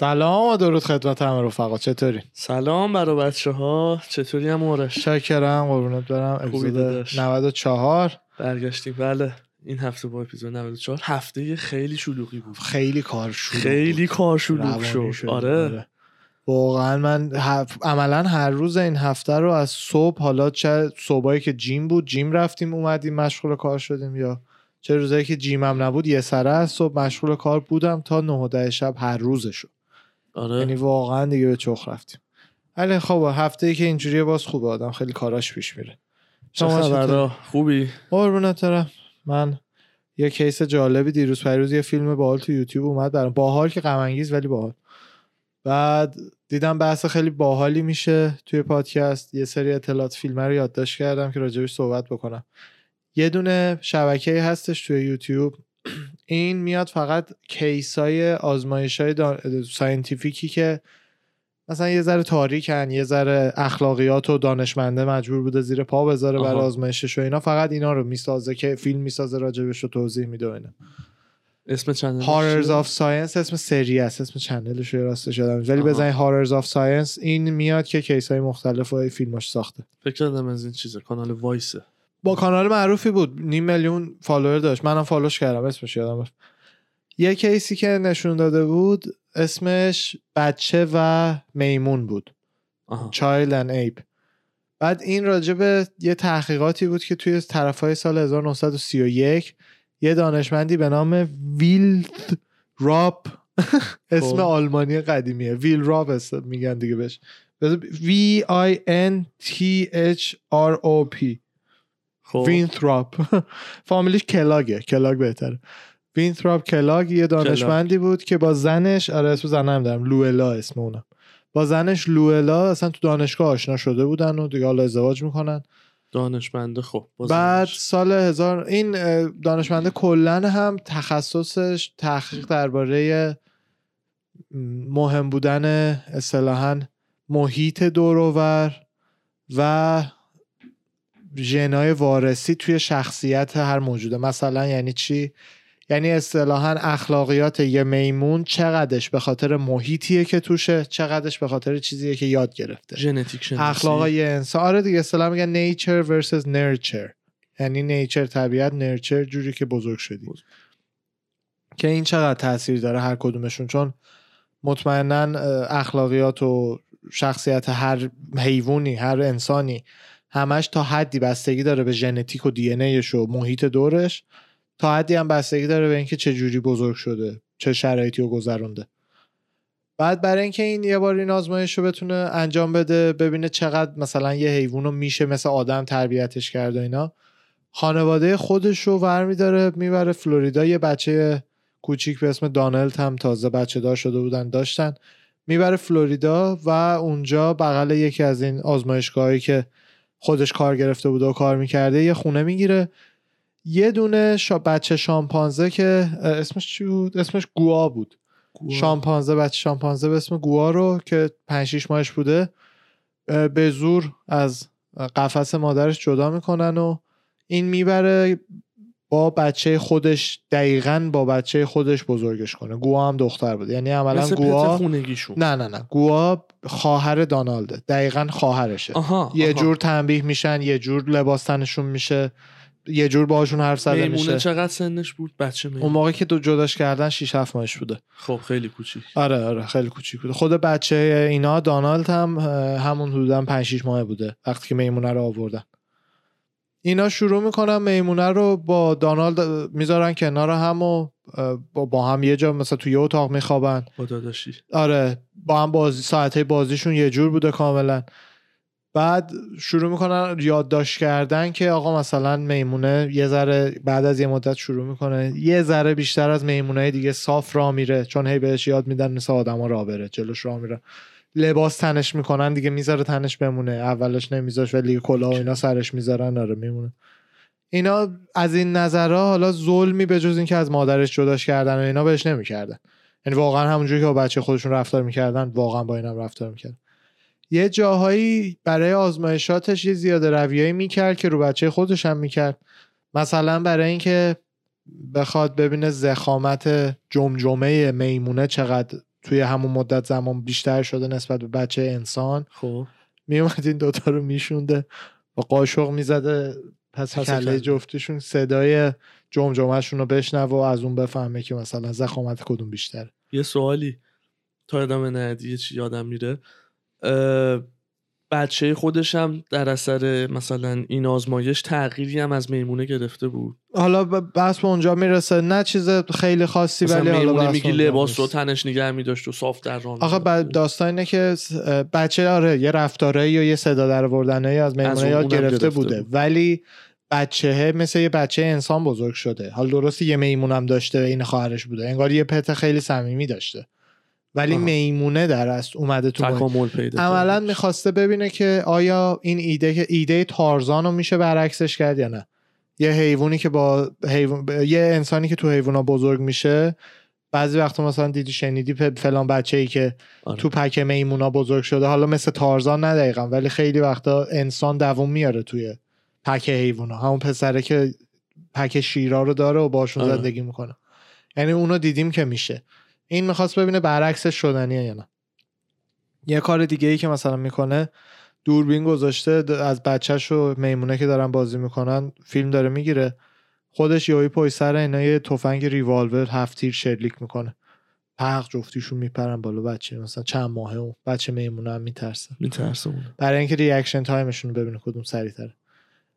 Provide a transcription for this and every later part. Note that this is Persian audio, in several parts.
سلام و درود خدمت همه رفقا. چطوری؟ سلام برای بچه ها چطوری هم مورش شاکرم قربونت برم. اپیزود داداش. 94 برگشتیم بله این هفته با اپیزود 94 هفته خیلی شلوغی بود. خیلی کار شروع خیلی کار شلوغ شد. شد آره. واقعا من هف... عملا هر روز این هفته رو از صبح حالا چه صبحایی که جیم بود جیم رفتیم اومدیم مشغول کار شدیم یا چه روزایی که جیمم نبود یه سره از صبح مشغول کار بودم تا 9 و 10 شب هر روزشو. آره. یعنی واقعا دیگه به چخ رفتیم. ولی خب هفته ای که اینجوریه باز خوبه آدم خیلی کاراش پیش میره. شما؟ خبرها؟ خوبی؟ قربونت برم. من یه کیس جالبی دیروز پیروز یه فیلم باحال تو یوتیوب اومد برام. باحال که غم انگیز ولی باحال. بعد دیدم بحث خیلی باحالی میشه توی پادکست. یه سری اطلاعات فیلم رو یادداشت کردم که راجبش صحبت بکنم. یه دونه شبکه هستش توی یوتیوب. این میاد فقط case های آزمایش های scientific ی که مثلا یه ذره تاریکن یه ذره اخلاقیات و دانشمنده مجبور بوده زیر پا بذاره برای آها. آزمایشش و اینا فقط اینا رو می‌سازه که فیلم می‌سازه راجبش رو توضیح میده و اینا اسم channel horrors of science اسم سری است اسم channel ش رو راستش یادم نیست. ولی. بزنید horrors of science این میاد که case های مختلف و فیلماش ساخته فکر کردم از این چیزه کانال Vice ه یه کانال معروفی بود. نیم میلیون follower داشت. منم follow ش کردم. اسمش یادم رفت. یه case ی که نشون داده بود اسمش بچه و میمون بود. child and ape بعد این راجب یه تحقیقاتی بود که توی طرفهای سال 1931 یه دانشمندی به نام ویلت راب اسم خب. آلمانی قدیمیه. ویل راب است میگن دیگه بهش. V I N T H R O P. خب. وینتراپ. فامیلیش کلاگه. کلاگ بهتره. وینتراپ کلاگ یه دانشمندی بود که با زنش آره اسم زن نمیدارم لوئلا اسم اونم. با زنش لوئلا اصلا تو دانشگاه آشنا شده بودن و دیگه حالا ازدواج می‌کنن. دانشمنده خب بعد. سال هزار این اه، دانشمنده کلا هم تخصصش تحقیق درباره مهم بودن اصطلاحا محیط دوروور و ژنای وارثی توی شخصیت هر موجوده. مثلا یعنی چی؟ یعنی اصطلاحا اخلاقیات یه میمون چقدرش به خاطر محیطیه که توشه چقدرش به خاطر چیزیه که یاد گرفته. ژنتیک اخلاق یه انسان. آره دیگه اصطلاح میگن نیچر versus nurture. یعنی نیچر طبیعت نرچر جوری که بزرگ شدی. بزرگ. که این چقدر تاثیر داره هر کدومشون. چون مطمئنا اخلاقیات و شخصیت هر حیوانی هر انسانی همش تا حدی بستگی داره به ژنتیک و دی ان و محیط دورش. تا حدی هم بستگی داره به اینکه چه جوری بزرگ شده چه شرایطی رو گذرونده. بعد برای اینکه این یه بار این آزمایش رو بتونه انجام بده ببینه چقدر مثلا یه حیوان رو میشه مثل آدم تربیتش کرد و اینا. خانواده خودش رو ورمیداره می‌بره فلوریدا. یه بچه کوچیک به اسم دانلد هم تازه بچه دار شده بودن داشتن. می‌بره فلوریدا و اونجا بغل یکی از این آزمایشگاهایی که خودش کار گرفته بوده و کار می‌کرده یه خونه می‌گیره یه دونه شا بچه شامپانزه که اسمش چی بود؟ اسمش گوا بود گوه. شامپانزه بچه شامپانزه به اسم گوا رو که 5 6 ماهش بوده به زور از قفس مادرش جدا می‌کنن و این می‌بره با بچه خودش دقیقا با بچه خودش بزرگش کنه. گوا هم دختر بود. یعنی عملا گوا خونگیشون. نه نه نه. گوا خواهر دانالده. دقیقا خواهرشه. آها یه آها. جور تنبیه میشن یه جور لباس تنشون میشه یه جور باهاشون حرف زده میمونه میشه. چقدر سنش بود؟ بچه اون میمون موقع که دو جداش کردن 6 7 ماهش بوده. خب خیلی کوچیک. آره آره خیلی کوچیک بوده. خود بچه اینا دانالد هم همون حدودا 5 6 ماه بوده. وقتی که میمونه رو آوردن. اینا شروع می‌کنن میمونه رو با دانالد می‌ذارن کنار هم و با, هم یه جا مثلا توی یه اتاق میخوابن. با داداشی. آره با هم بازی ساعته بازیشون یه جور بوده کاملا. بعد شروع می‌کنن یادداشت کردن که آقا مثلا میمونه یه ذره بعد از یه مدت شروع می‌کنه یه ذره بیشتر از میمونه دیگه صاف را میره چون هی بهش یاد میدن مثل آدما را بره جلوش را میره. لباس تنش می‌کنن دیگه می‌ذاره تنش بمونه. اولش نمیذاش ولی کلاه و اینا سرش می‌ذارن آره میمونه. اینا از این نظرها حالا ظلمی به جز اینکه از مادرش جداش کردن و اینا بهش نمی‌کردن. یعنی واقعا همونجوری که با بچه خودشون رفتار می‌کردن واقعا با اینم رفتار می‌کردن. یه جاهایی برای آزمایشاتش یه زیاده رویایی می‌کرد که رو بچه خودش هم می‌کرد. مثلا برای اینکه بخواد ببینه زخامت جمجمه میمونه چقدر توی همون مدت زمان بیشتر شده نسبت به بچه انسان. خب. میومد این دوتا رو میشونده با قاشق می‌زده پس پس کله. جفتشون صدای جمجمهشون رو بشنوه و از اون بفهمه که مثلا زخامت کدوم بیشتره. یه سوالی تا ادامه ندی یه چی یادم میره. بچه خودش هم در اثر مثلا این آزمایش تغییری هم از میمونه گرفته بود حالا ب- بحث به اونجا می‌رسه نه چیز خیلی خاصی ولی حالا میگی لباس رو. تنش نگه میداشت و صاف در راه آخه می‌رفت. ب- داستان اینه که بچه آره یه رفتاره یا یه صدا در آوردنه از میمونه یاد گرفته گرفته بوده بود. ولی بچه مثل یه بچه انسان بزرگ شده حال درسته یه میمون هم داشته و این خواهرش بوده انگار یه پت خیلی صمیمی داشته ولی آها. میمونه در است اومده تو. تکامل پیدا عملا. می‌خواسته ببینه که آیا این ایده که ایده تارزان رو میشه برعکسش کرد یا نه یه حیوانی که با حیوان... یه انسانی که تو حیوونا بزرگ میشه بعضی وقتا مثلا دیدی شنیدی فلان بچه ای که آره. تو پک میمونا بزرگ شده حالا مثل تارزان نه دقیقا ولی خیلی وقتا انسان دووم میاره توی پک حیوونا همون پسره که پک شیرا رو داره و باشون آره. زندگی می‌کنه یعنی اونو دیدیم که میشه این می‌خواست ببینه برعکسش شدنیه یا نه. یه کار دیگه ای که مثلا می‌کنه دوربین گذاشته از بچهش و میمونه که دارن بازی می‌کنن فیلم داره می‌گیره. خودش یهویی پشت سر اینا یه تفنگ ریوالور هفت تیر شلیک می‌کنه. پق جفتیشون میپرن بالا بچه مثلا چند ماهه اون بچه میمونه هم میترسه. میترسونه برای اینکه reaction time شون ببینه کدوم سریعتره.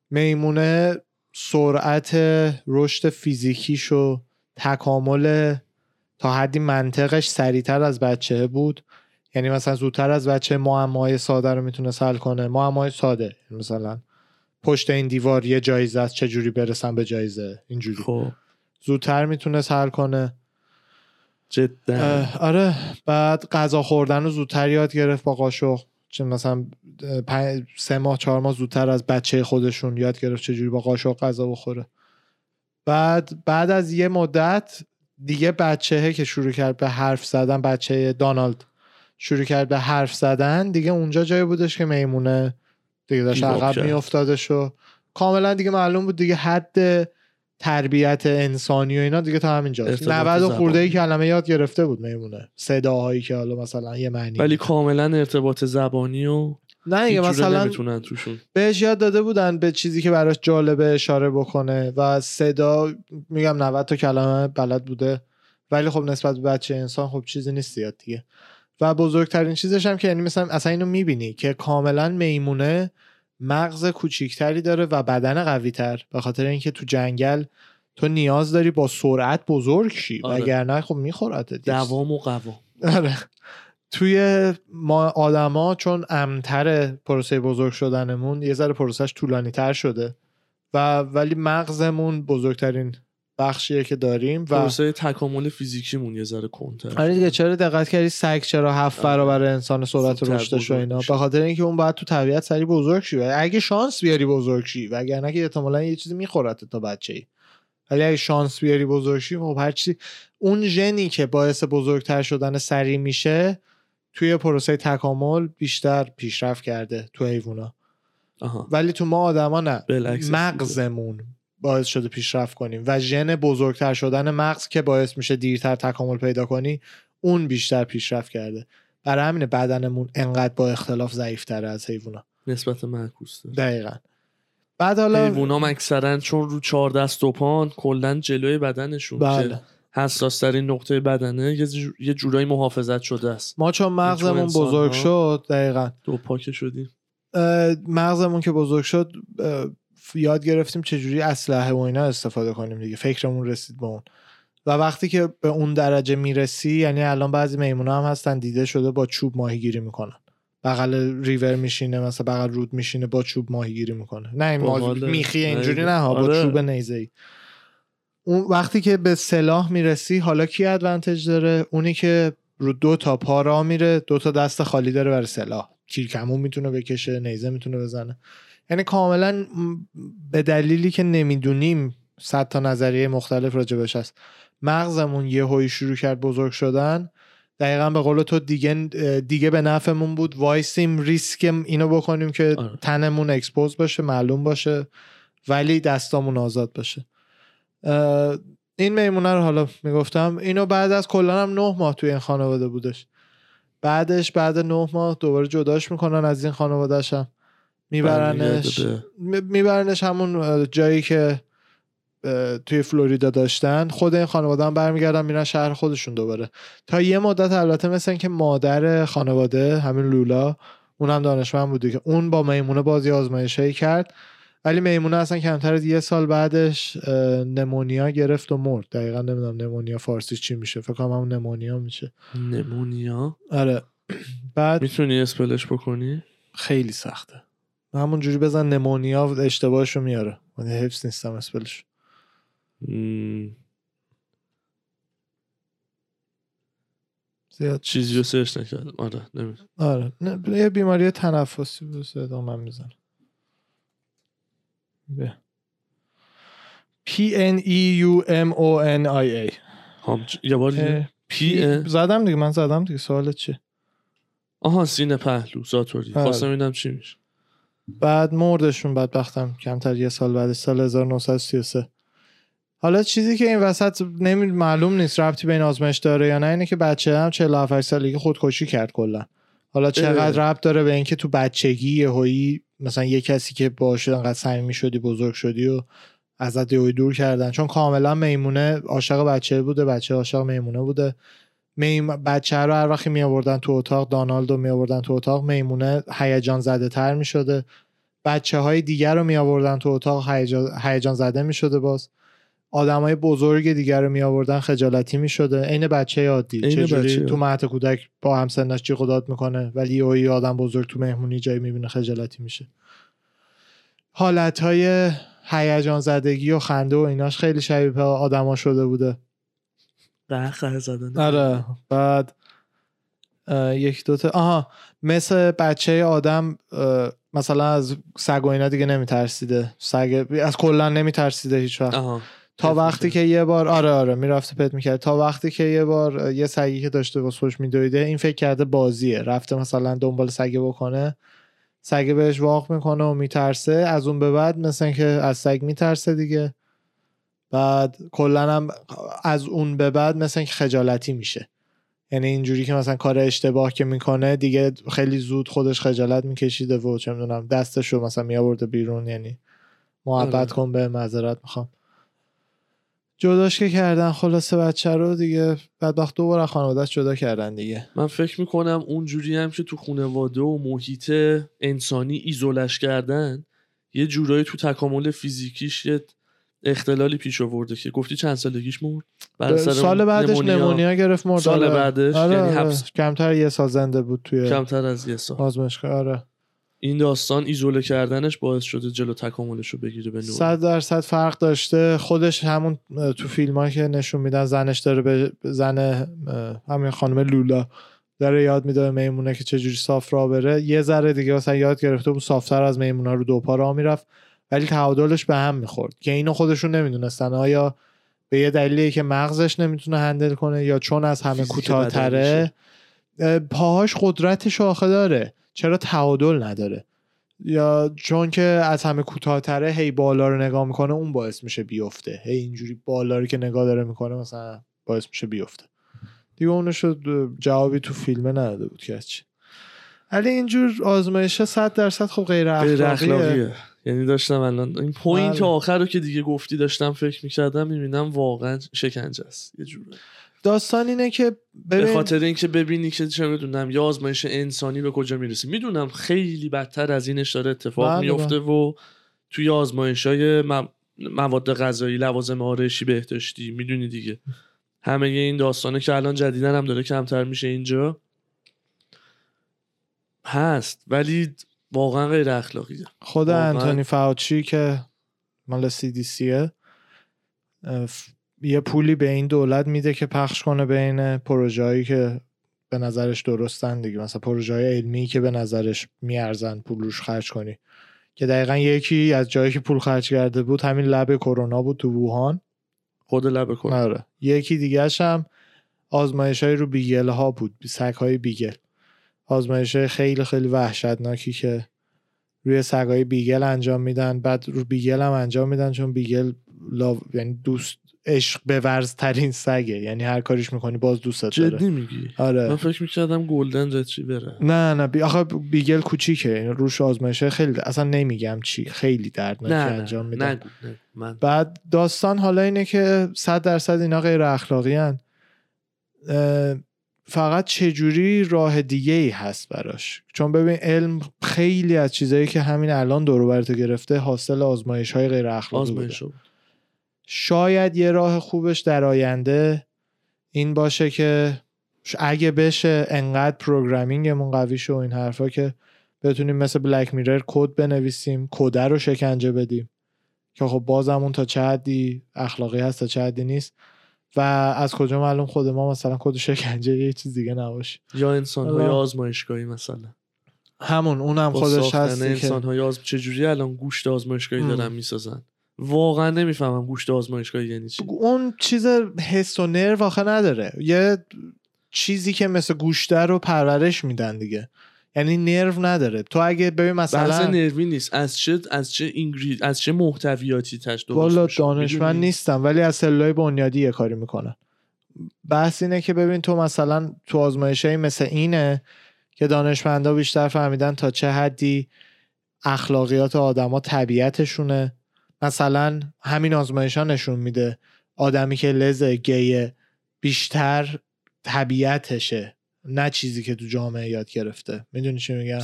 میمونه سرعت رشد فیزیکیش و تکامل تا حدی منطقش سریعتر از بچه بود. یعنی مثلا زودتر از بچه معمای ساده رو می‌تونه حل کنه. معمای ساده. مثلا پشت این دیوار یه جایزه است چجوری برسم به جایزه؟ اینجوری. خب. زودتر می‌تونه حل کنه. جدا. آره. بعد غذا خوردن رو زودتر یاد گرفت با قاشق. چون مثلا پنج- سه ماه چهار ماه زودتر از بچه خودشون یاد گرفت چجوری با قاشق غذا بخوره. بعد بعد از یه مدت دیگه بچهه که شروع کرد به حرف زدن بچه دانالد شروع کرد به حرف زدن دیگه اونجا جایی بودش که میمونه دیگه داشت عقب. میافتادش و کاملا دیگه معلوم بود دیگه حد تربیت انسانی و اینا دیگه تا ارتباط 90 و خورده ای. کلمه یاد گرفته بود میمونه صداهایی که حالا مثلا یه معنی ولی کاملا ارتباط زبانی و نه دیگه مثلا توشون. بهش یاد داده بودن به چیزی که براش جالبه اشاره بکنه و صدا میگم 90 تا کلمه بلد بوده. ولی خب نسبت به بچه انسان خب چیزی نیست زیاد دیگه. و بزرگترین چیزش هم که یعنی مثلا اصلا اینو می‌بینی که کاملا میمونه مغز کوچیکتری داره و بدن قوی تر به خاطر اینکه تو جنگل تو نیاز داری با سرعت بزرگ شی. آره. وگرنه خب میخورت دوام و قوام. آره. توی ما آدما چون امتر پروسه بزرگ شدنمون یه ذره پروسش طولانی تر شده. و ولی مغزمون بزرگترین بخشیه که داریم و پروسه تکامل فیزیکیمون یه ذره کنتر آره دیگه چرا دقت کردی؟ سگ چرا هفت آره. برابر انسان سرعت رشدش و اینا. به خاطر اینکه اون باید تو طبیعت سری بزرگ شی. و اگه شانس بیاری بزرگ شی وگرنه که احتمالاً یه چیزی میخورت تا بچه ای ولی اگه شانس بیاری بزرگ شی خب هر اون ژنی که باعث بزرگتر شدن سریع میشه توی پروسه تکامل بیشتر پیشرفت کرده تو حیوونا. ولی تو ما آدما نه. مغزمون باعث شده پیشرفت کنیم و ژن بزرگتر شدن مغز که باعث میشه دیرتر تکامل پیدا کنی اون بیشتر پیشرفت کرده. برای همین بدنمون انقدر با اختلاف ضعیفتره از حیوونا. نسبت معکوس دقیقا. بعد حالا حیوانام اکثرا چون رو چهار دست و پان کلا جلوی بدنشون بله. حساس ترین نقطه بدنه یه جو- یه جورایی محافظت شده است. ما چون مغزمون بزرگ شد دقیقا. دو پاکه شدیم. مغزمون که بزرگ شد یاد گرفتیم چجوری اسلحه و اینا استفاده کنیم دیگه. فکرمون رسید به اون. و وقتی که به اون درجه می‌رسی یعنی الان بعضی میمونا هم هستن دیده شده با چوب ماهیگیری می‌کنن. بغل ریور میشینه مثلا بغل رود میشینه با چوب ماهیگیری می‌کنه. نه این باحاله. میخی اینجوری. نه ها، با آره. چوب نیزه ای اون وقتی که به سلاح می‌رسی حالا کی ادوانتج داره؟ اونی که رو دو تا پا راه میره دو تا دست خالی داره برای سلاح. کیرکمون می‌تونه بکشه نیزه می‌تونه بزنه. یعنی کاملا به دلیلی که نمی‌دونیم صد تا نظریه مختلف راجبش هست. مغزمون یهویی شروع کرد بزرگ شدن. دقیقا به قول تو دیگه دیگه به نفعمون بود. وایسیم ریسک اینو بکنیم که آره. تنمون expose باشه معلوم باشه ولی دستامون آزاد باشه. این میمونه رو حالا می‌گفتم. اینو بعد از کلا هم نه ماه توی این خانواده بودش. بعدش بعد نه ماه دوباره جداش می‌کنن از این خانوادهش هم. میبرنش میبرنش همون جایی که توی فلوریدا داشتن. خود این خانواده هم برمیگردن میرن شهر خودشون دوباره. تا یه مدت البته مثل که مادر خانواده همین لولا اون هم دانشمند بوده که اون با میمونه بازی آزمایشی کرد. ولی میمونه اصلا کمتر از یه سال بعدش نمونیا گرفت و مرد. دقیقا نمی‌دونم نمونیا فارسی چی میشه. فکر کنم همون نمونیا میشه. نمونیا؟ آره. بعد می‌تونی اسپلش بکنی؟ خیلی سخته. همون جوری بزن نمونیا اشتباهشو میاره. من حفظ نیستم اسپلش. مم، زیاد چیزی رو سرچ نکردم. آره نمی آره. یه بیماری تنفسی بود صدا من می‌زنم O N I A. هم یه بار دیگه. پی. زدم دیگه من زدم دیگه. سوالت چیه؟ آها سینه پهلو زاتوری. آره. خواستم ببینم چی میشه. بعد مردشون بدبختم کمتر یه سال بعد سال 1933 حالا چیزی که این وسط نمی معلوم نیست ربطی به این آزمایش داره یا نه اینه که بچه هم 47 سالگی خودکشی کرد کلا. حالا چقدر ربط داره به اینکه تو بچگی یهویی مثلا یه کسی که باشه انقدر صمیمی شدی بزرگ شدی و ازت یهویی دور کردن. چون کاملا میمونه عاشق بچه بوده بچه عاشق میمونه بوده. میم بچه رو هر وقتی می آوردن تو اتاق دانالد رو می آوردن تو اتاق میمونه هیجان زده تر می شده بچه های دیگر رو می آوردن تو اتاق هیجان زده می شده باز. آدم های بزرگ دیگر رو می آوردن خجالتی می شده عین بچه عادی. چجوری. تو مهد کودک با همسنش جیغ و داد می‌کنه ولی یه آدم بزرگ تو مهمونی جایی می‌بینه خجالتی میشه. حالت های هیجان زدگی و خنده و ایناش خیلی شبیه به آدما شده بوده. قهقه زدن. آره. بعد یک دوتا آها. مثل بچه آدم مثلا از سگ و اینا دیگه نمیترسیده. سگ از کلا نمیترسیده هیچ وقت آها. تا وقتی. که یه بار آره آره می‌رفته پت می‌کرد. تا وقتی که یه بار یه سگی که داشته واسه خوش میدویده این فکر کرده بازیه. رفته مثلا دنبال سگه بکنه سگه بهش واق می‌کنه و میترسه. از اون به بعد مثل که از سگ میترسه دیگه. بعد کلا هم از اون به بعد مثل اینکه خجالتی میشه. یعنی اینجوری که مثلا کار اشتباه که می‌کنه دیگه خیلی زود خودش خجالت میکشیده و چه می‌دونم دستشو مثلا میآورده بیرون. یعنی محبت آره. کن به معذرت می‌خوام. جداش که کردن خلاصه بچه رو دیگه بدبخت دوباره از خانوادهش جدا کردن دیگه من فکر می‌کنم اونجوری هم که تو خانواده و محیط انسانی ایزولش کردن یه جورایی تو تکامل فیزیکیش یه اختلالی پیش آورده که گفتی چند سالگیش مرد سر سال بعدش نمونیا نمونیا گرفت مرد سال. بعدش؟ آره، یعنی آره. کمتر یه سال زنده بود توی کمتر از یه سال آزمایشگاه آره این داستان ایزوله کردنش باعث شده جلو تکاملش رو بگیره به نوعی. صد درصد فرق داشته. خودش همون تو فیلم که نشون میدن زنش داره به زن همین خانم لولا داره یاد میده به میمونه که چجوری صاف را بره. یه ذره دیگه مثلا یاد گرفته بود صافتر از میمونه رو دو پا راه می‌رفت ولی تعادلش به هم می‌خورد که اینو خودشون نمی‌دونستن. آیا به یه دلیلی که مغزش نمی‌تونه هندل کنه یا چون از همه کوتاهتره؟ اه، پاهاش قدرت شاخه داره. چرا تعادل نداره؟ یا چون که از همه کوتاهتره هی بالا رو نگاه می‌کنه اون باعث میشه بیفته. هی اینجوری بالا رو که نگاه داره می‌کنه مثلا باعث میشه بیفته. دیگه اونو شد جوابی تو فیلمه نداده بود که چی. ولی اینجور آزمایش 100 درصد خب غیر غیر اخلاقیه. اخلاقیه. یعنی داشتم الان این point بله. آخر رو که دیگه گفتی داشتم فکر می‌کردم می‌بینم واقعا شکنجه است. یه جوره. داستان اینه که به ببین خاطر اینکه ببینی که چه می‌دونم یا آزمایش انسانی به کجا می‌رسه می‌دونم خیلی بدتر از اینش داره اتفاق بله، میفته و توی آزمایش های مواد غذایی لوازم آرایشی بهداشتی می‌دونی دیگه. همه این داستانه که الان جدیدن هم داره کمتر میشه اینجا. هست ولی واقعا غیر اخلاقیه. خود واقعاً. انتونی فاوچی که مال سی دی سیه یه پولی به این دولت میده که پخش کنه بین پروژه هایی که به نظرش درستن دیگه. مثلا پروژه های علمی که به نظرش میارزن پول روش خرج کنی. که دقیقا یکی از جایی که پول خرج کرده بود همین لب کرونا بود تو ووهان. خود لب کن آره. یکی دیگهش هم آزمایش های رو بیگل ها بود سگ های بیگل. آزمایش های خیلی خیلی وحشتناکی که روی سگ های بیگل انجام میدن. بعد رو بیگل هم انجام میدن چون بیگل love... یعنی دوست عشق بورز ترین سگه. یعنی هر کاریش می‌کنی باز دوست داره. جدی میگی؟ من آره فکر می‌کردم گلدن رتریوره نه نه. بی... آخه بیگل کوچیکه. این روش آزمایشه خیلی اصلا نمیگم چی. خیلی دردناکه نه انجام نه میدن نگو نگو. من بعد داستان حالا اینه که صد درصد اینا غیر اخلاقی هن. فقط چجوری راه دیگه ای هست براش؟ چون ببین علم خیلی از چیزایی که همین الان دور گرفته حاصل آزمایش های غیر اخلاقی بوده. آزمایش شد شاید یه راه خوبش در آینده این باشه که اگه بشه انقدر پروگرامینگمون قوی شه و این حرفا که بتونیم مثل بلک میرر کد بنویسیم کده رو شکنجه بدیم. که خب بازمون تا چه حدی اخلاقی هست تا چه حدی نیست. و از کجا معلوم خود ما مثلا کد شکنجه یه چیز دیگه نباشه. یا انسان های آره. آزمایشگاهی مثلا. همون اونم با خودش که انسان های آز... چجوری الان گوشت آزمایشگاهی. دارن می‌سازن؟ واقعا نمی‌فهمم گوشت آزمایشگاهی یعنی چی. اون چیز حس و نرو آخه نداره. یه چیزی که مثل گوشته رو پرورش میدن دیگه. یعنی نرو نداره. تو اگه ببین مثلا نروی نیست. از چه از چه اینگرید از چه محتویاتی تش والا؟ دانشمند؟ نیستم ولی از سلولای بنیادی یه کاری می‌کنن بحث اینه که ببین تو مثلا تو آزمایشایی مثل اینه که دانشمندا بیشتر فهمیدن تا چه حدی اخلاقیات آدما طبیعتشونه. مثلا همین آزمایش ها نشون میده آدمی که لزه گیه بیشتر طبیعتشه نه چیزی که تو جامعه یاد گرفته. می‌دونی چی میگم؟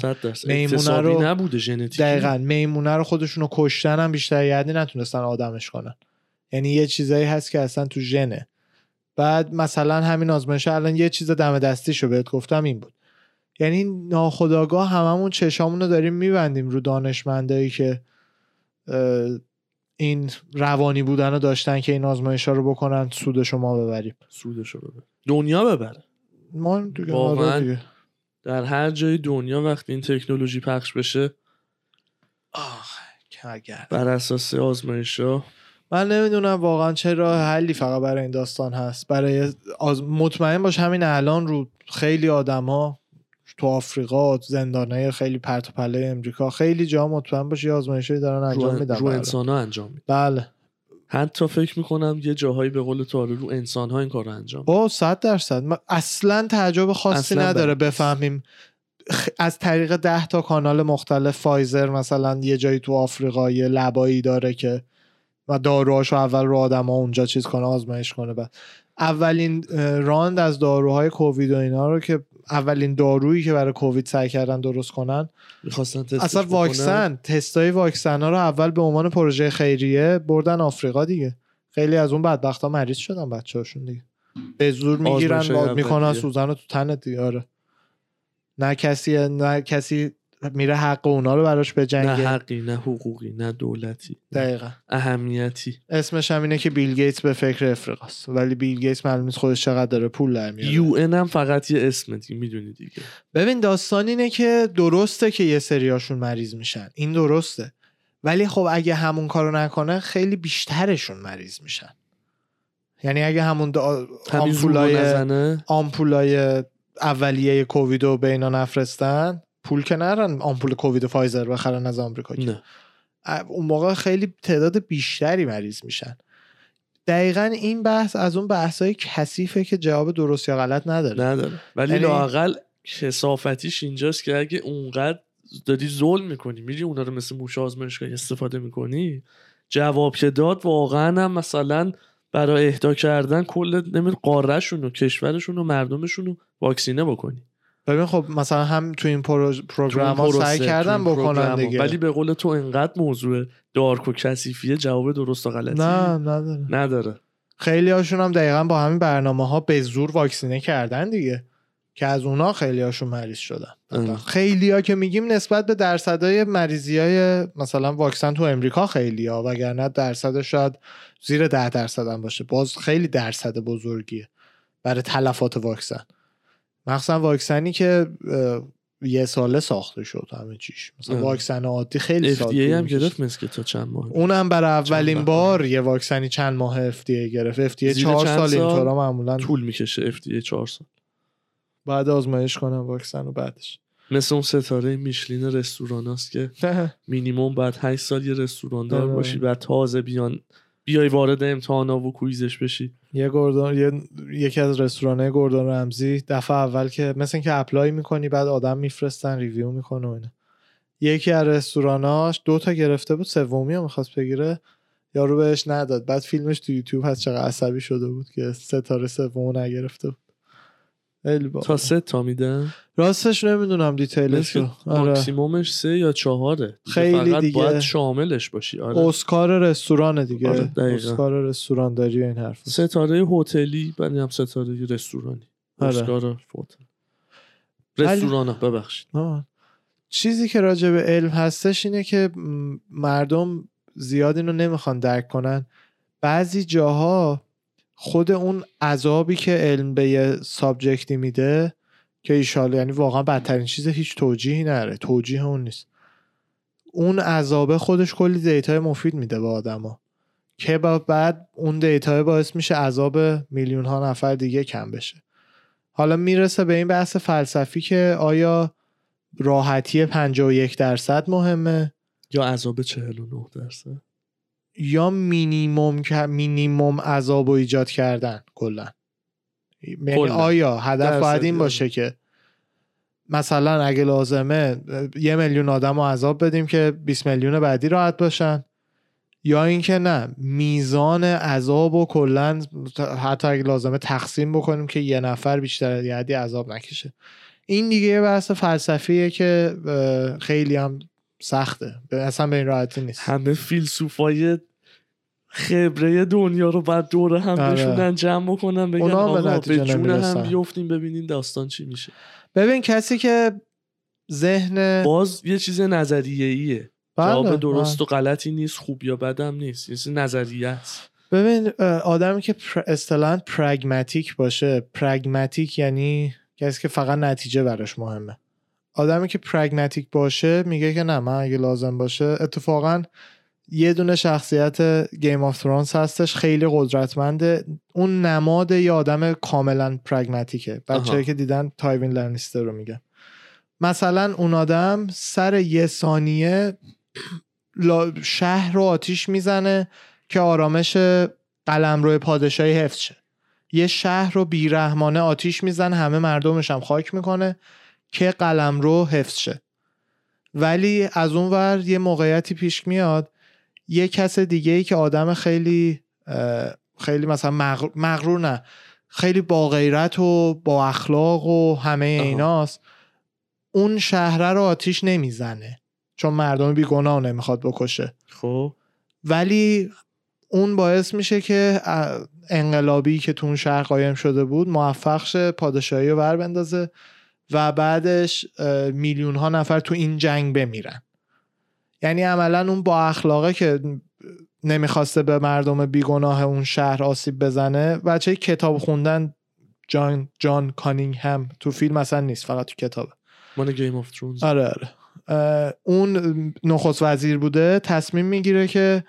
میمونه رو- نبوده ژنتیکی. دقیقا. میمونه رو خودشونو کشتن هم بیشتر یعنی نتونستن آدمش کنن. یعنی یه چیزایی هست که اصلا تو ژنه. بعد مثلا همین آزمایش الان یه چیز دم دستیشو بهت گفتم این بود. یعنی ناخداگاه هممون چشامون رو داریم میبندیم رو دانشمندایی که این روانی بودن رو داشتن که این آزمایش ها رو بکنن سود شما ببریم سودشو ببر دنیا ببره ما دیگه واقعاً. آره دیگه. در هر جای دنیا وقتی این تکنولوژی پخش بشه آخ کگر. بر اساس آزمایش ها من نمی‌دونم واقعا چه راه حلی فقط برای این داستان هست برای آز... مطمئن باش همین الان رو خیلی آدما تو آفریقا تو زندانه خیلی پرت و پله امریکا. خیلی جا مطمئن باش یه آزمایشی دارن انجام رو, میدن. رو برای. انسان ها انجام میده بله. حتی فکر می‌کنم یه جاهایی به قول تو رو انسان ها این کار رو انجام با صد درصد. اصلا تعجب خاصی اصلاً نداره بلد نیست. بفهمیم از طریق ده تا کانال مختلف فایزر مثلا یه جایی تو آفریقا یه لبایی داره که و داروهاشو اول رو آدم ها اونجا چیز کنه آزمایش کنه. بعد اولین راند از داروهای کووید و اینا رو که اولین دارویی که برای کووید سعی کردن درست کنن می‌خواستن تستش اصلا. واکسن تستای واکسن ها رو اول به عنوان پروژه خیریه بردن آفریقا دیگه خیلی از اون بدبخت ها مریض شدن بچه هاشون دیگه به زور می‌گیرن می‌کنن. سوزن رو تو تنت دیگه آره نه کسی نه کسی میره حق اونا رو براش به نه جنگه حقی نه حقوقی نه دولتی نه دقیقا. اهمیتی. اسمش هم اینه که بیل گیتس به فکر افریقاست. ولی بیل گیتس معلوم نیست خودش چقدر داره پول در میاره. یو ان هم فقط یه اسم دیگه می‌دونی دیگه. ببین داستان اینه که درسته که یه سریاشون مریض میشن. این درسته. ولی خب اگه همون کارو نکنه خیلی بیشترشون مریض میشن. یعنی اگه همون دا... آمپولای آمپولای اولیه کووید رو به اینا نفرستن پول که نرن آمپول کووید فایزر بخرن از آمریکا. نه. اون موقع خیلی تعداد بیشتری مریض میشن. دقیقا این بحث از اون بحثای کثیفه که جواب درست یا غلط نداره. نداره. ولی یعنی- لاقل کسافتیش اینجاست که اگه اونقدر داری ظلم می‌کنی میری اونا رو مثل موش آزمایشگاهی استفاده می‌کنی جواب که داد واقعا هم مثلا برای اهدا کردن کل نمی‌دونم قارهشون و کشورشون و مردمشون رو واکسینه بکنی. ببین خب مثلا هم تو این pro... program ها سعی این بکنن. دیگه. ولی به قول تو انقدر موضوع dark و کثیفیه جواب درست و غلطی نه نداره. نداره. خیلی هاشون هم دقیقا با همین برنامه ها به زور واکسینه کردن دیگه که از اونا خیلی هاشون مریض شدن. خیلی ها که میگیم نسبت به درصدهای مریضی های مثلا واکسن تو امریکا خیلی ها وگرنه درصد شاید زیر ده درصد هم باشه. باز خیلی درصد بزرگیه برای تلفات واکسن. مخصوصا واکسنی که یه ساله ساخته شد همه چیش مثلا اه. واکسن عادی خیلی سال FDA هم. گرفت مثل که تا چند ماه اونم برای اولین بار یه واکسنی چند ماه FDA گرفت FDA چهار سال سال؟ اینطورا معمولا طول می‌کشه FDA چهار سال بعد آزمایش کنم واکسن و بعدش مثل اون ستاره میشلین رستوران هست که مینیموم بعد 8 سال یه رستوران دار آره. باشی بعد تازه بیان بیای وارد امتحانا و quiz ش بشی یه گوردون یه... یکی از رستورانه گوردون رمزی دفعه اول که مثل اینکه apply می‌کنی بعد آدم میفرستن review می‌کنه و اینا. یکی از رستوراناش دو تا گرفته بود سومی هم می‌خواست بگیره یارو بهش نداد. بعد فیلمش تو یوتیوب هست چقدر عصبی شده بود که ستاره سوم نگرفته بود. خیلی با تا سه تا میدن؟ راستش نمی‌دونم دیتیلش رو. آره. ماکسیمومش سه یا چهاره. خیلی فقط دیگه. باید شاملش باشی. آره. اسکار رستوران دیگه. آره،. اسکار رستوران داری این حرف. ستاره هتلی بعد هم ستاره رستورانی. آره. اسکار هتل. رستوران ببخشید. آه. چیزی که راجع به علم هستش اینه که مردم زیاد اینو نمی‌خوان درک کنن. بعضی جاها خود اون عذابی که علم به یه subject ی میده که ایشالا یعنی واقعا بدترین چیز هیچ توجیهی نره توجیه اون نیست. اون عذابه خودش کلی data ی مفید میده به آدما که بعد اون data باعث میشه عذاب میلیون ها نفر دیگه کم بشه. حالا می‌رسه به این بحث فلسفی که آیا راحتی 51 درصد مهمه؟ یا عذاب 49 درصد؟ یا مینیموم که- مینیموم عذاب و ایجاد کردن کلا یعنی. آیا هدف باید این. باشه که مثلا اگه لازمه یه میلیون آدم رو عذاب بدیم که 20 میلیون بعدی راحت باشن یا اینکه نه میزان عذاب و کلا حتی اگه لازمه تقسیم بکنیم که یه نفر بیشتر از عذاب نکشه این دیگه یه بحث فلسفیه که خیلی هم سخته. اصلا به این راحتی نیست. همه فیلسوفای خبره دنیا رو بعد دور هم آره. بشونن جمع بکنن بگن آقا به جون. هم بیفتیم ببینین داستان چی میشه. ببین کسی که ذهن باز یه چیز نظریه ایه بله، جواب درست بله. و غلطی نیست خوب یا بدم نیست. یه چیز نظریه است. ببین آدمی که پر- اصطلاحاً پرگماتیک باشه. پرگماتیک یعنی کسی که فقط نتیجه براش مهمه. آدمی که pragmatic باشه میگه که نه من اگه لازم باشه اتفاقا یه دونه شخصیت Game of Thrones هستش خیلی قدرتمنده. اون نماد یه آدم کاملا pragmatic ه بچه‌هایی که دیدن تایوین لنیستر رو میگن. مثلا اون آدم سر یه ثانیه شهر رو آتیش می‌زنه که آرامش قلمرو پادشاهی حفظ شه. یه شهر رو بیرحمانه آتیش می‌زنه همه مردمش هم خاک می‌کنه. که قلمرو حفظ شه. ولی از اون ور یه موقعیتی پیش میاد یه کس دیگه ای که آدم خیلی خیلی مثلا مغر- مغرور نه خیلی با غیرت و با اخلاق و همه. ایناست اون شهره رو آتیش نمی‌زنه چون مردم بیگناه نمی‌خواد بکشه. خب. ولی اون باعث میشه که انقلابی که تو اون شهر قایم شده بود موفق شه پادشاهی رو ور بندازه. و بعدش میلیون ها نفر تو این جنگ بمیرن. یعنی عملا اون با اخلاقه که نمی‌خواسته به مردم بیگناه اون شهر آسیب بزنه بچه کتاب خوندن جان جان کانینگهم تو فیلم اصلا نیست فقط تو کتابه. من گیم آف ترونز آره آره. اون نخست وزیر بوده تصمیم می‌گیره که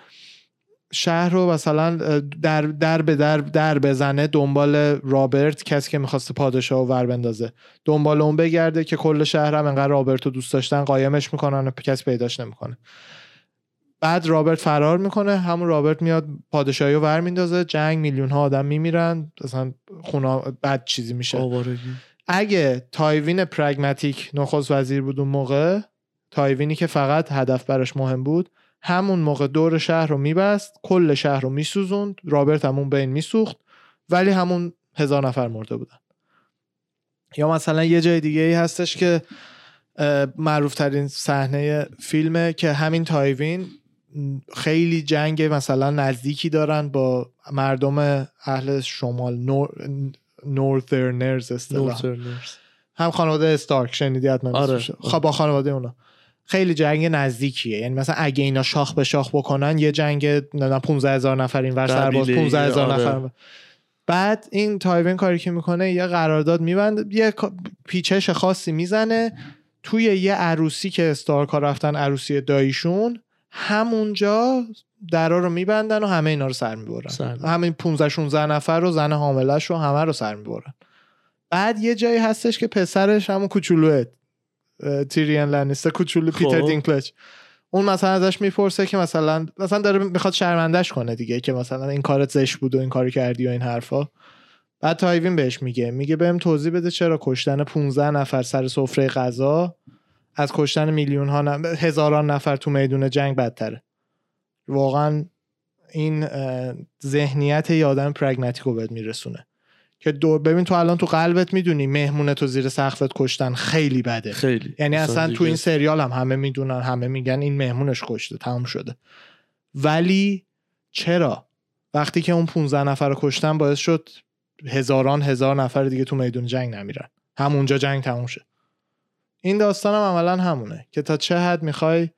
شهر رو مثلا در در به در در بزنه دنبال رابرت کسی که می‌خواسته پادشاه رو ور بندازه. دنبال اون بگرده که کل شهر هم انقدر رابرت رو دوست داشتن قایمش می‌کنن و کسی پیداش نمی‌کنه. بعد رابرت فرار می‌کنه همون رابرت میاد پادشاهی رو ور میندازه جنگ میلیون ها آدم میمیرن مثلا خونا بد چیزی میشه. آوارگی. اگه تایوین pragmatic نخست وزیر بود اون موقع تایوینی که فقط هدف براش مهم بود همون موقع دور شهر رو میبست کل شهر رو میسوزوند رابرت همون بین میسوخت ولی همون هزار نفر مرده بودن. یا مثلا یه جای دیگه ای هستش که معروف ترین صحنه فیلمه که همین تایوین خیلی جنگ مثلا نزدیکی دارن با مردم اهل شمال نور... نورثرنرز هم خانواده استارک شنیدی؟ حتما آره. خب با خانواده اونا. خیلی جنگ نزدیکیه یعنی مثلا اگه اینا شاخ به شاخ بکنن یه جنگ نه 15 هزار نفر این ور سرباز قبیله‌ای، 15 هزار آره. نفر. بعد این تایوین کاری که می‌کنه یه قرارداد میبنده یه پیچش خاصی می‌زنه توی یه عروسی که استارک ها رفتن عروسی داییشون همونجا درا رو میبندن و همه اینا رو سر می‌برن. همین 15 16 نفر رو زن حاملش رو همه رو سر می‌برن بعد یه جایی هستش که پسرش همون کوچولوه اه، تیریان لنیستر کوچولو خب. پیتر دینکلج اون مثلا ازش می‌پرسه که مثلا مثلا داره می‌خواد شرمندش کنه دیگه که مثلا این کارت زشت بود و این کاری کردی و این حرفا. بعد تایوین بهش میگه. میگه بهم توضیح بده چرا کشتن 15 نفر سر سفره غذا از کشتن میلیون ها هزاران نفر تو میدون جنگ بدتره. واقعا این ذهنیت یه آدم پرگماتیک رو بهت میرسونه. که دو ببین تو الان تو قلبت می‌دونی مهمونه تو زیر سقفت کشتن خیلی بده. خیلی. یعنی اصلا دیگه تو این سریال هم همه می‌دونن همه میگن این مهمونش کشته تمام شده. ولی چرا؟ وقتی که اون 15 نفر رو کشتن باعث شد هزاران هزار نفر دیگه تو میدون جنگ نمیرن. همونجا جنگ تموم شه. این داستان هم عملا همونه که تا چه حد می‌خوای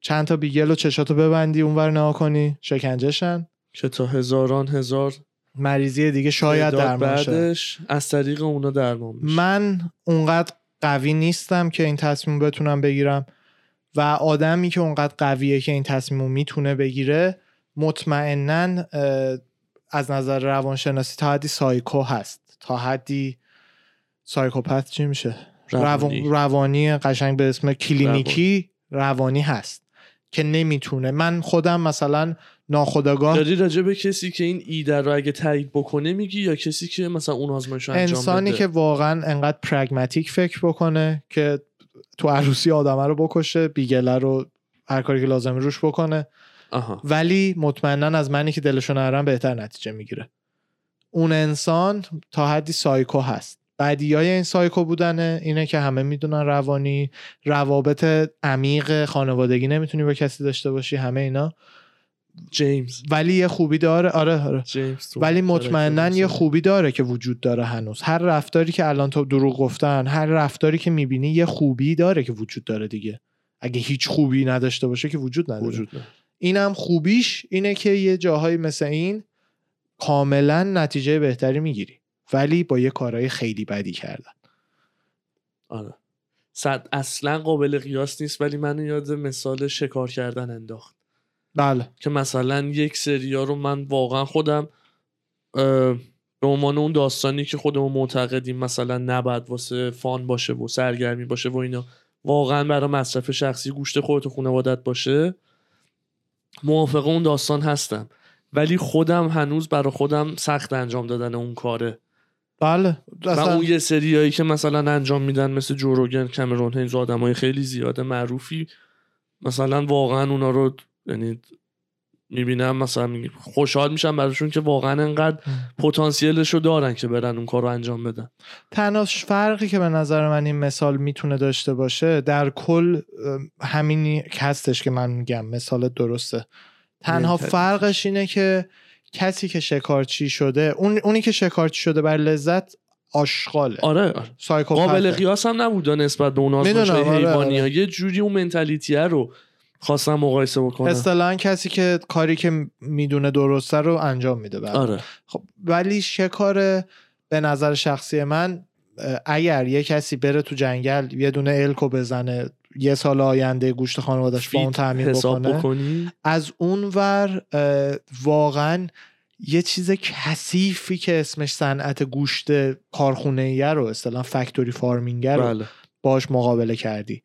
چند تا بیگل و چشاتو ببندی اونور نها کنی شکنجهشن. که تا هزاران هزار مریضی دیگه شاید درمان بعدش از طریق اونا درمان بشه من اونقدر قوی نیستم که این تصمیم بتونم بگیرم و آدمی که اونقدر قویه که این تصمیم می‌تونه بگیره مطمئنا از نظر روانشناسی تا حدی سایکو هست. تا حدی سایکوپت چی میشه؟ روانی. روانی, روانی قشنگ به اسم کلینیکی روانی هست که نمی‌تونه. من خودم مثلا ناخداگاه داری راجع به کسی که این ایده رو اگه تایید بکنه میگی یا کسی که مثلا اون آزمایش انجام انسانی بده؟ که واقعا انقدر پرگماتیک فکر بکنه که تو عروسی آدمه رو بکشه بیگله رو هر کاری که لازمه روش بکنه. آها. ولی مطمئنا از منی که دلشو ندارم بهتر نتیجه می‌گیره. اون انسان تا حدی سایکو هست. بدی های این psycho بودنه اینه که همه می‌دونن روانی روابط عمیق خانوادگی نمی‌تونی با کسی داشته باشی همه اینا. جیمز. ولی یه خوبی داره. آره آره. جیمز ولی مطمئنا character یه مثلا. خوبی داره که وجود داره هنوز. هر رفتاری که الان تو دروغ گفتن هر رفتاری که می‌بینی یه خوبی داره که وجود داره دیگه. اگه هیچ خوبی نداشته باشه که وجود نداره. وجود نه اینم خوبیش اینه که یه جاهایی مثل این کاملا نتیجه بهتری می‌گیری. ولی با یه کارهای خیلی بدی کردن. آره. صد اصلا قابل قیاس نیست ولی من یاد مثال شکار کردن انداخت. بله. که مثلا یک سریا رو من واقعا خودم به عنوان اون داستانی که خودمون معتقدیم مثلا نباید واسه فان باشه و سرگرمی باشه و اینا واقعا برای مصرف شخصی گوشت خودت و خانوادت باشه موافق اون داستان هستم. ولی خودم هنوز برای خودم سخت انجام دادن اون کاره. بله. و اصلا اون یه سریایی که مثلا انجام میدن مثل جوروگن کامرون هینز آدمای خیلی زیاده معروفی مثلا واقعا اونا رو یعنی می‌بینم مثلا می- خوشحال میشم براشون که واقعا انقدر پتانسیلش رو دارن که برن اون کار رو انجام بدن تنها فرقی که به نظر من این مثال می‌تونه داشته باشه در کل همینی که هستش که من میگم مثال درسته تنها. فرقش اینه که کسی که شکارچی شده اون اونی که شکارچی شده بر لذت آشغاله آره, آره. قابل قیاس هم نبود نسبت به اون آزمایش آره، حیوانی آره. یه جوری اون منتالیتیه رو خواستم مقایسه بکنم. اصطلاحا کسی که کاری که می‌دونه درسته رو انجام میده بعد آره. خب ولی شکار به نظر شخصی من اگر یه کسی بره تو جنگل یه دونه elk و بزنه یه سال آینده گوشت خانوادش با اون تأمین حساب بکنه بکنی؟ از اون ور واقعا یه چیز کثیفی که اسمش صنعت گوشت کارخونه رو اصطلاح factory farming رو بله. باش مقابله کردی.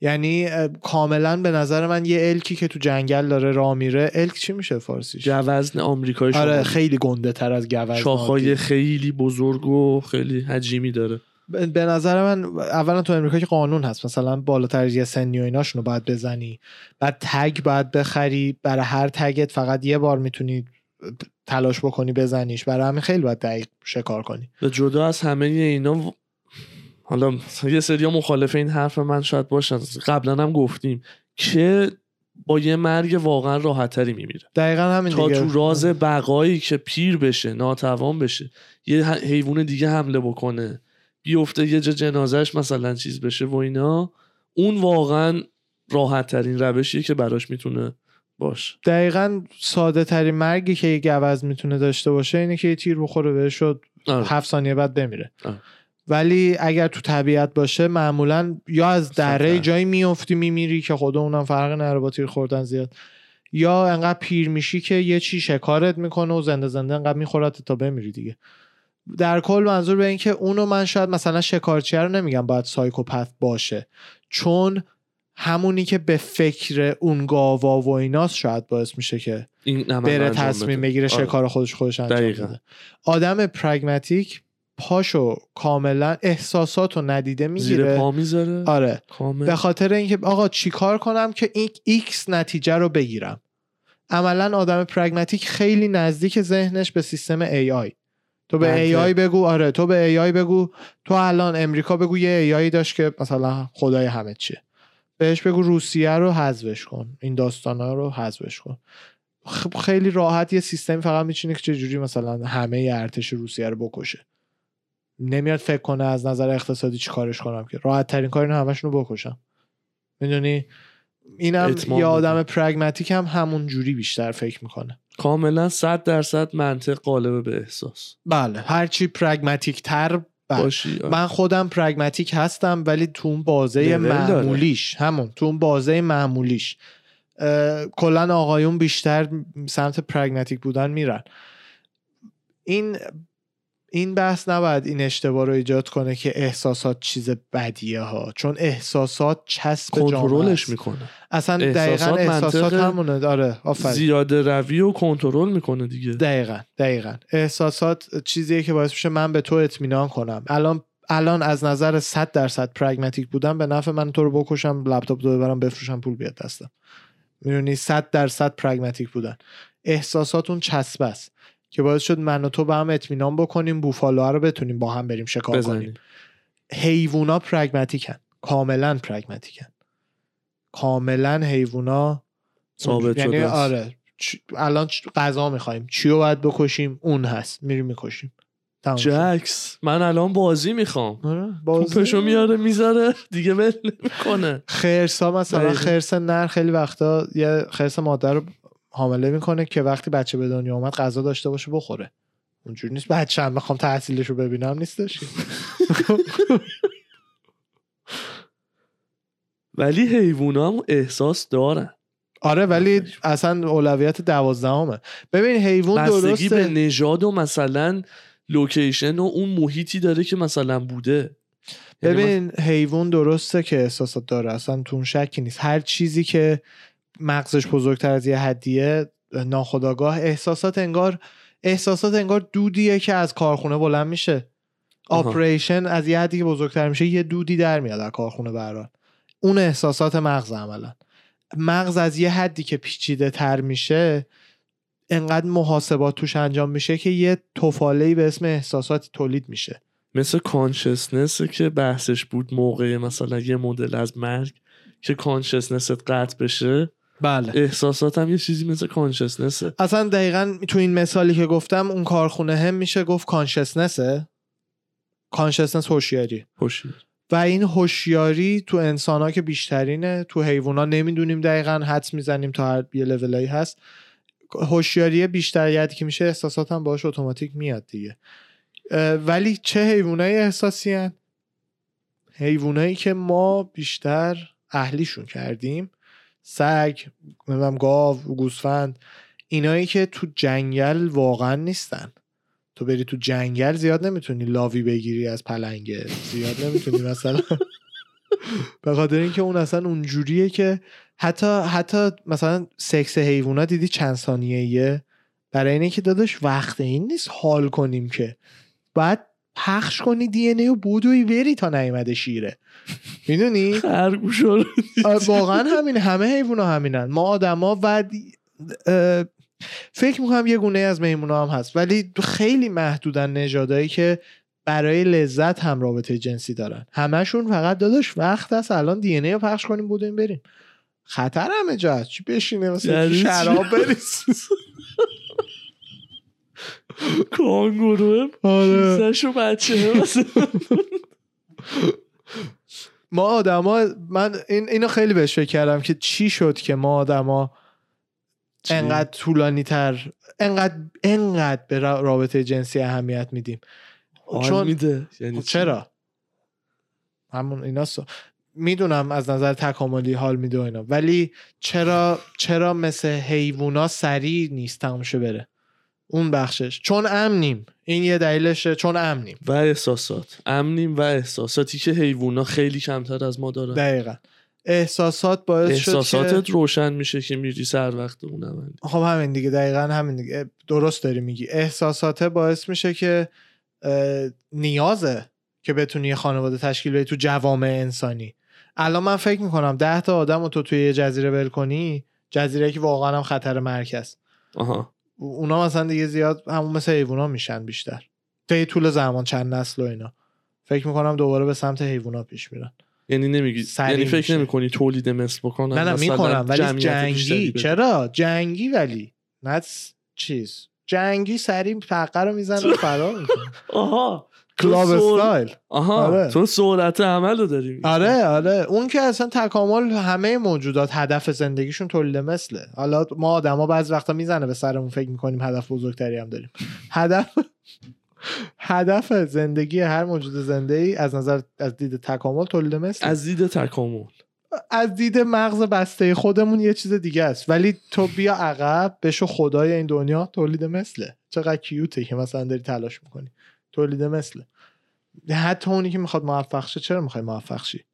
یعنی کاملا به نظر من یه elk ی که تو جنگل داره راه میره elk چی میشه فارسیش؟ جوزن آمریکایی آره. خیلی گنده تر از گوزن شاخهای. خیلی بزرگ و خیلی حجیمی داره. به نظر من اولا تو امریکا که قانون هست مثلا بالاتر از یه سنی و ایناشون رو باید بزنی. بعد تگ باید بخری برای هر تگت فقط یه بار می‌تونی تلاش بکنی بزنیش. برای همین خیلی باید دقیق شکار کنی. به جدا از همه اینا و- حالا یه سری مخالف این حرف من شاید باشن. قبلا هم گفتیم. که با یه مرگ واقعا راحتتری میمیره. دقیقا همین تا دیگه. تو راز بقایی که پیر بشه ناتوان بشه یه حیوان دیگه حمله بکنه بیفته یه جا جنازش مثلا چیز بشه و اینا اون واقعا راحت ترین روشیه که براش می‌تونه باشه. دقیقا ساده ترین مرگی که یه گوز می‌تونه داشته باشه اینه که یه تیر بخوره بهش شد آره. هفت ثانیه بعد بمیره. آره. ولی اگر تو طبیعت باشه معمولا یا از دره. جایی میفتی میمیری که خود اونم فرق نره با تیر خوردن زیاد یا انقدر پیر میشی که یه چی شکارت می‌کنه و زنده زنده انقدر میخورت تا بمیری دیگه در کل منظور به این که اونو من شاید مثلا شکارچیه رو نمیگم باید psychopath باشه چون همونی که به فکر اون گاوا و ایناست شاید باعث میشه که این بره تصمیم. بگیره آره. شکار خودش خودش انجام دقیقاً. بده آدم pragmatic پاشو کاملا احساسات رو ندیده زیر می‌گیره. پا می‌ذاره. آره. کامل. به خاطر اینکه آقا چیکار کنم که این X نتیجه رو بگیرم؟ عملا آدم پرگماتیک خیلی نزدیک ذهنش به سیستم AI تو به منطق. AI بگو آره. تو به AI بگو. تو الان امریکا بگو یه AI داشت که مثلا خدای همه چیه. بهش بگو روسیه رو حذفش کن. این داستانا رو حذفش کن. خب خیلی راحت یه سیستمی فقط میچینه که چجوری مثلا همه ارتش روسیه رو بکشه. نمیاد فکر کنه از نظر اقتصادی چی کارش کنم که راحت ترین کار اینه همشون رو بکشم می‌دونی اینم یه. آدم پرگماتیک هم همون جوری بیشتر فکر می‌کنه کاملا صد درصد منطق قالب به احساس بله هرچی پرگماتیک تر بله. باشی آره. من خودم پرگماتیک هستم ولی تو اون بازه لول داره. معمولیش همون تو اون بازه معمولیش کلا آقایون بیشتر سمت پرگماتیک بودن میرن این این بحث نباید این اشتباه رو ایجاد کنه که احساسات چیز بدیه ها. چون احساسات چسب کنترلش. می‌کنه. اصلا دقیقا احساسات احساسات همونه. آره آفرین. زیاده روی و کنترل می‌کنه دیگه. دقیقا دقیقا. احساسات چیزیه که باعث میشه من به تو اطمینان کنم. الان الان از نظر 100 درصد پرگماتیک بودم به نفع من تو رو بکشم لپتاپ تو ببرم بفروشم پول بیاد دستم. می‌دونی؟ 100 درصد پرگماتیک بودن. احساسات اون چسبه است. که باعث شد من و تو به هم اطمینان بکنیم بوفالوها رو بتونیم با هم بریم شکار کنیم. بزنی حیوونا پرگماتیکن کاملا پرگماتیکن کاملا حیوونا ثابت یعنی شده. آره چ- الان چ- غذا می‌خوایم. چی رو باید بکشیم؟ اون هست. میریم می‌کشیم. جکس من الان بازی می‌خوام. آره، بازی. توپشو میاره می‌ذاره دیگه ول نمی‌کنه. خرسا مثلا. خرس نر خیلی وقتا یه خرس مادر رو حامله می‌کنه که وقتی بچه به دنیا اومد غذا داشته باشه بخوره. اونجوری نیست بچه هم بخوام تحصیلش رو ببینم نیستش. ولی حیوونا هم احساس دارن. آره ولی اصلا اولویت دوازدهمه. ببین حیوان بستگی به درسته. نژاد و مثلا لوکیشن و اون محیطی داره که مثلا بوده. یعنی ببین حیوان درسته که احساسات داره اصلا تو اون شکی نیست. هر چیزی که مغزش بزرگتر از یه حدیه ناخداگاه احساسات انگار احساسات انگار دودیه که از کارخونه بلند میشه. آپریشن از یه حدی که بزرگتر میشه یه دودی در میاد از کارخونه برال اون احساسات مغز عملا. مغز از یه حدی که پیچیده تر میشه انقدر محاسبات توش انجام میشه که یه توفاله به اسم احساسات تولید میشه. مثل کانشسنس که بحثش بود موقع مثلا یه مدل از مرگ که کانشسنست قطع بشه. بله. احساسات هم یه چیزی مثل کانشسنسه اصلا دقیقا تو این مثالی که گفتم اون کارخونه هم میشه گفت کانشسنسه کانشسنس هوشیاری. خوشی و این هوشیاری تو انسان ها که بیشترینه تو حیوونا نمی‌دونیم دقیقا حدس می‌زنیم تا هر یه لولایی هست. هوشیاری بیشتر یادی که میشه احساسات هم باش اتوماتیک میاد دیگه. ولی چه حیوانای احساسی هن؟ حیوانایی که ما بیشتر اهلیشون کردیم. سگ نمی‌دونم گاو گوسفند اینایی که تو جنگل واقعا نیستن. تو بری تو جنگل زیاد نمی‌تونی لاوی بگیری از پلنگه. زیاد نمی‌تونی مثلا. به خاطر اینکه اون اصلا اونجوریه که حتی حتی مثلا سکس حیوونا دیدی چند ثانیه برای اینه که داداش وقت این نیست حال کنیم که. بعد پخش کنی دی ان و بودوی بری تا نیومده شیره. می‌دونی؟ خرگوش رو آره، واقعا همین همه حیوونا همینن. ما آدما و فکر می‌کنم یه گونه از میمونا هم هست. ولی خیلی محدودن نژادایی که برای لذت هم رابطه جنسی دارن. همشون فقط داداش وقت هست الان دی ان رو پخش کنیم بودیم بریم. خطر همه جا چی بشینه؟ مثلا یعنی؟ شراب بریز کانگوروه آره. کیسهشو بچه ما آدما من این اینو خیلی بهش فکر کردم که چی شد که ما آدما؟ انقدر طولانی تر انقدر انقدر به را- رابطه جنسی اهمیت میدیم. چون میده. یعنی خب؟ چرا؟ همون اینا می‌دونم از نظر تکاملی حال میده و اینا. ولی چرا چرا مثل حیوونا سریع نیست تموم شه بره؟ اون بخشش. چون امنیم. این یه دلیلشه. چون امنیم. و احساسات. امنیم و احساساتی که حیوونا خیلی کمتر از ما دارن. دقیقا. احساسات باعث شد که روشن میشه که میری سر وقت اون عملی خب همین دیگه. دقیقا همین دیگه. درست داری میگی. احساساته باعث میشه که نیازه که بتونی یه خانواده تشکیل بدی تو جوامع انسانی. الان من فکر می‌کنم ده تا آدم رو تو توی یه جزیره ول کنی جزیره که واقعا هم خطر مرکز. آها. اونا مثلا دیگه زیاد همون مثل حیوونا میشن بیشتر. طی طول زمان چند نسل و اینا. فکر می‌کنم دوباره به سمت حیوونا پیش میرن. یعنی نمیگی یعنی فکر میشه. نمی تولید مثل بکنن نه نه می‌کنم ولی جنگی. چرا؟ جنگی ولی. نه چیز. جنگی سریع فقه رو می‌زنه و فرار آها. کلاب استایل. آها آره. تو سرعت عمل رو داری میگی. آره آره. اون که اصلا تکامل همه موجودات هدف زندگیشون تولید مثله. حالا ما آدما بعض وقتا می‌زنه به سرمون فکر می‌کنیم هدف بزرگتری هم داریم. هدف هدف زندگی هر موجود زنده ای از نظر از دید تکامل تولید مثل از دید تکامل. از دید مغز بسته خودمون یه چیز دیگه است. ولی تو بیا عقب بشو خدای این دنیا تولید مثله. چقدر کیوته که مثلا داری تلاش می‌کنی. تولید مثله حتی اونی که می‌خواد موفق شه چرا می‌خوای موفق شی؟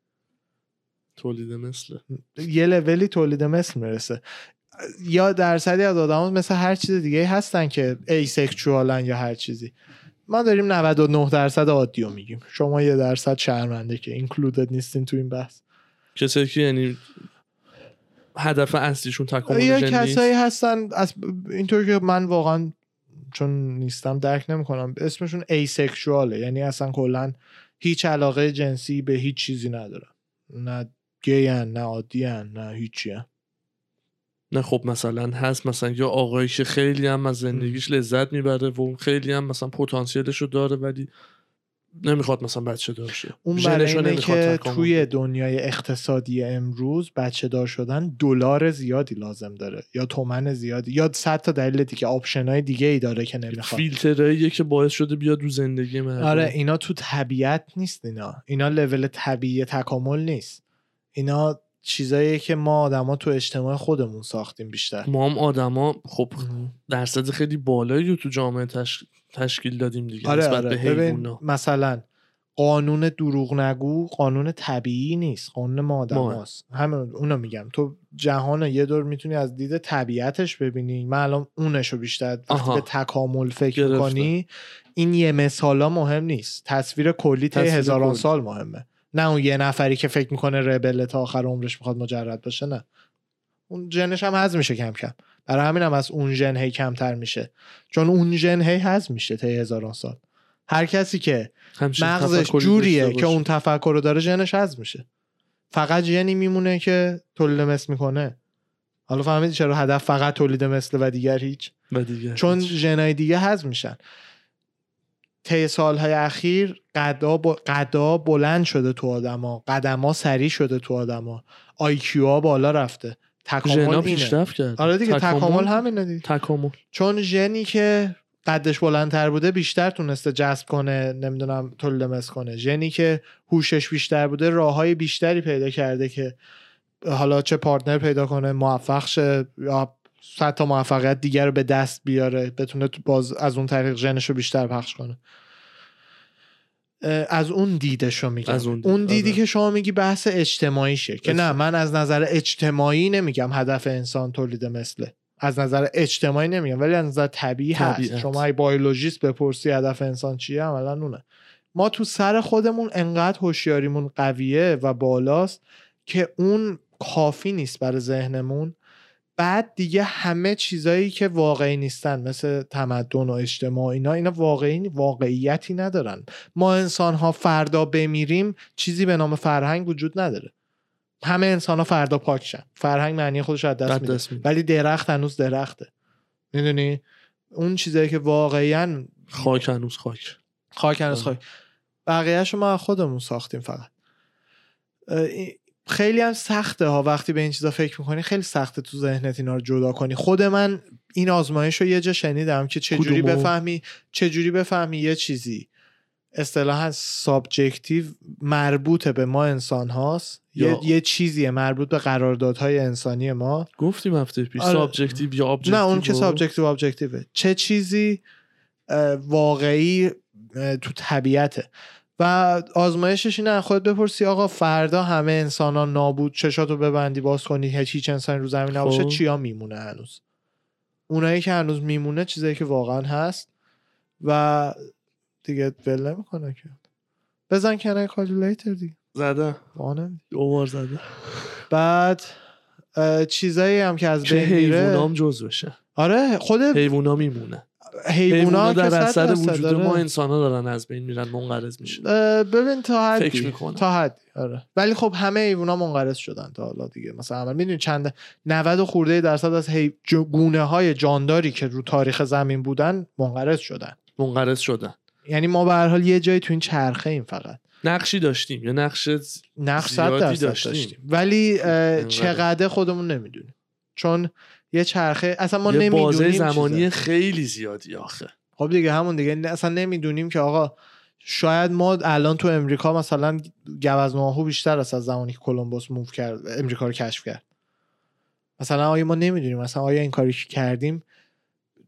تولید مثل. یه لولی تولید مثل می‌رسه. یا درصدی از آدم مثل هر چیز دیگه هستن که ایسکچوالن یا هر چیزی. ما داریم 99 درصد عادی رو میگیم. شما یه درصد شرمنده که اینکلودد نیستین تو این بحث. کسایی که یعنی هدف اصلیشون تکامل یه ژن کسایی هستن از اینطور که من واقعا چون نیستم درک نمی‌کنم. اسمشون asexual ه یعنی اصلا کلا هیچ علاقه جنسی به هیچ چیزی ندارن. نه گیان نه عادی ان نه هیچی نه خب مثلا هست. مثلا یا آقایی که خیلی هم از زندگیش لذت می‌بره و خیلی هم مثلا پتانسیلش رو داره ولی نمی‌خواد مثلا بچه دار شه. اون برای اینه که توی. دنیای اقتصادی امروز بچه دار شدن دلار زیادی لازم داره یا تومن زیادی یا صد تا دلیل دیگه option های دیگه ای داره که نمی‌خواد. فیلترهاییه که باعث شده بیاد رو زندگی مردم. آره اینا تو طبیعت نیست اینا. اینا لول طبیعی تکامل نیست. اینا چیزاییه که ما آدما تو اجتماع خودمون ساختیم بیشتر. ما هم آدما خب درصد خیلی بالایی رو تو جامعه تش... تشکیل دادیم دیگه آره نسبت آره. به ببین مثلا قانون دروغ نگو قانون طبیعی نیست قانون ما آدم هست. همین اونو میگم. تو جهان یه دور می‌تونی از دید طبیعتش ببینی. من الان اونشو بیشتر وقتی. به تکامل فکر گرفتم. کنی این یه مثالا مهم نیست. تصویر کلی تصویر هزاران کلی. سال مهمه. نه اون یه نفری که فکر می‌کنه ربل تا آخر عمرش می‌خواد مجرد باشه نه. اون ژنش هم هضم میشه کم کم. برای همین هم از اون ژن هی کمتر میشه. چون اون ژن هی هضم میشه طی هزاران سال. هر کسی که مغزش جوریه که. اون تفکر رو داره ژنش هضم میشه. فقط ژنی میمونه که تولید مثل می‌کنه. حالا فهمیدی چرا هدف فقط تولید مثل و دیگر هیچ؟ و دیگه چون. ژنای دیگه هضم میشن. طی سالهای اخیر قدا, ب... قدا بلند شده تو آدما. قدما سریع شده تو آدما. آیکیو ها بالا رفته. تکامل پیشرفت کرد آره دیگه تکامل؟ همینه دیگه. تکامل. چون ژنی که قدش بلندتر بوده بیشتر تونسته جذب کنه نمی‌دونم تولید مثل کنه. ژنی که هوشش بیشتر بوده راههای بیشتری پیدا کرده که حالا چه پارتنر پیدا کنه موفق شه یا صد تا موفقیت دیگر رو به دست بیاره بتونه تو باز از اون طریق ژنش رو بیشتر پخش کنه. از اون دیدش رو میگم از اون اون, دید، دیدی آره. که شما میگی بحث اجتماعیشه که نه. من از نظر اجتماعی نمیگم هدف انسان تولید مثله از نظر اجتماعی نمیگم ولی از نظر طبیعی هست طبیعت. شما ای بیولوژیست بپرسی هدف انسان چیه عملا اونه ما تو سر خودمون انقدر هوشیاریمون قویه و بالاست که اون کافی نیست برای ذهنمون بعد دیگه همه چیزایی که واقعی نیستن مثل تمدن و اجتماع اینا اینا واقعی واقعیتی ندارن. ما انسان ها فردا بمیریم چیزی به نام فرهنگ وجود نداره. همه انسان ها فردا پاکشن فرهنگ معنی خودش از دست میده. دست میده. ولی درخت هنوز درخته. می‌دونی؟ اون چیزایی که واقعا خاک هنوز خاک. خاک هنوز آره. خاک بقیهش ما از خودمون ساختیم فقط. خیلی هم سخته ها. وقتی به این چیزا فکر می‌کنی خیلی سخته تو ذهنت اینا رو جدا کنی. خود من این آزمایش رو یه جا شنیدم که چجوری؟ بفهمی چجوری بفهمی یه چیزی. اصطلاحا subjective مربوط به ما انسان هاست. یه, یا- یه چیزیه مربوط به قراردادهای انسانی ما. گفتیم هفته پیش آره. سابجکتیو یا objective نه اون که سابجکتیو objective ه چه چیزی واقعی تو طبیعته. و آزمایشش اینه از خودت بپرسی آقا فردا همه انسان ها نابود چشاتو ببندی باز کنی هیچ هیچ انسانی رو زمین نباشه خب. چیا میمونه هنوز؟ اونایی که هنوز میمونه چیزایی که واقعا هست و دیگه ول نمی‌کنه که. بزن کنه کالکولیتر دیگه زده. دوبار زده. بعد چیزایی هم که از بین میره. حیوانام جز بشه. آره خود حیوونا میمونه. که در اثر وجود. ما انسان ها دارن از بین میرن منقرض میشن ببین تا حدی فکر می‌کنم. تا حدی آره ولی خب همه حیوونا منقرض شدن تا حالا دیگه مثلا می‌دونی چند 90 و خورده درصد از. جو- گونه های جانداری که رو تاریخ زمین بودن منقرض شدن منقرض شدن یعنی ما به هر حال یه جایی تو این چرخه ایم فقط نقشی داشتیم یا نقش نقش داشتیم. داشتیم, ولی. چقدر خودمون نمی‌دونیم چون یه چرخه. اصلا ما یه بازه نمی‌دونیم زمانی خیلی زیادی آخه. خب دیگه همون دیگه. اصلا نمی‌دونیم که آقا شاید ما الان تو امریکا مثلا گوزناهو بیشتر است از زمانی که کلمبوس موو کرد امریکا رو کشف کرد. مثلا آیا ما نمی‌دونیم مثلا آیا این کاری که کردیم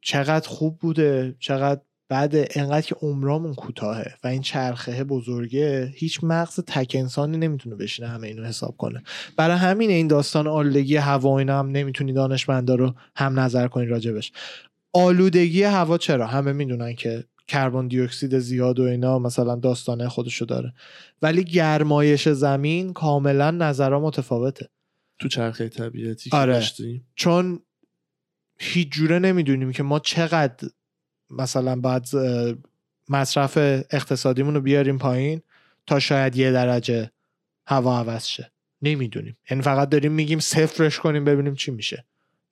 چقدر خوب بوده چقدر بعد انقدر که عمرامون کوتاهه و این چرخه بزرگه هیچ مغز تک انسانی نمی‌تونه بشینه همه اینو حساب کنه. برای همین این داستان آلودگی هوا و اینا هم نمی‌تونی دانشمندا رو هم نظر کنی راجبش. آلودگی هوا چرا؟ همه می‌دونن که کربن دی اکسید زیاد و اینا مثلا داستانه خودشو داره. ولی گرمایش زمین کاملا نظرها متفاوته. تو چرخه طبیعتی آره. چون هیچ جوره نمی‌دونیم که ما چقدر مثلا اه، مصرف اقتصادیمون رو بیاریم پایین تا شاید یه درجه هوا عوض شه. نمی‌دونیم. یعنی فقط داریم میگیم صفرش کنیم ببینیم چی میشه.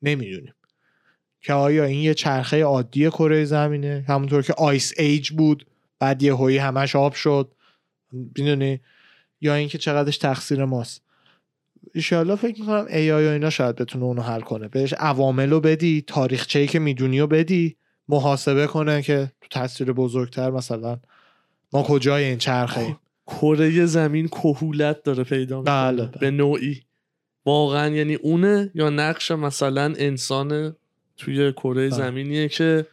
نمی‌دونیم. که آیا این یه چرخه عادی کره زمینه؟ همونطور که آیس ایج بود بعد یه هویی همش آب شد. می‌دونی؟ یا اینکه چقدرش تقصیر ماست. ایشالله فکر می‌کنم ای آی و اینا شاید بتونه اونو حل کنه. بهش عوامل رو بدی تاریخچه‌ای که می‌دونی رو بدی. محاسبه کنه که تو تصویر بزرگتر مثلا ما کجای این چرخه ایم کره زمین کهولت داره پیدا می‌کنه بله، بله. به نوعی واقعا یعنی اونه یا نقش مثلا انسان توی کره بله. زمینیه که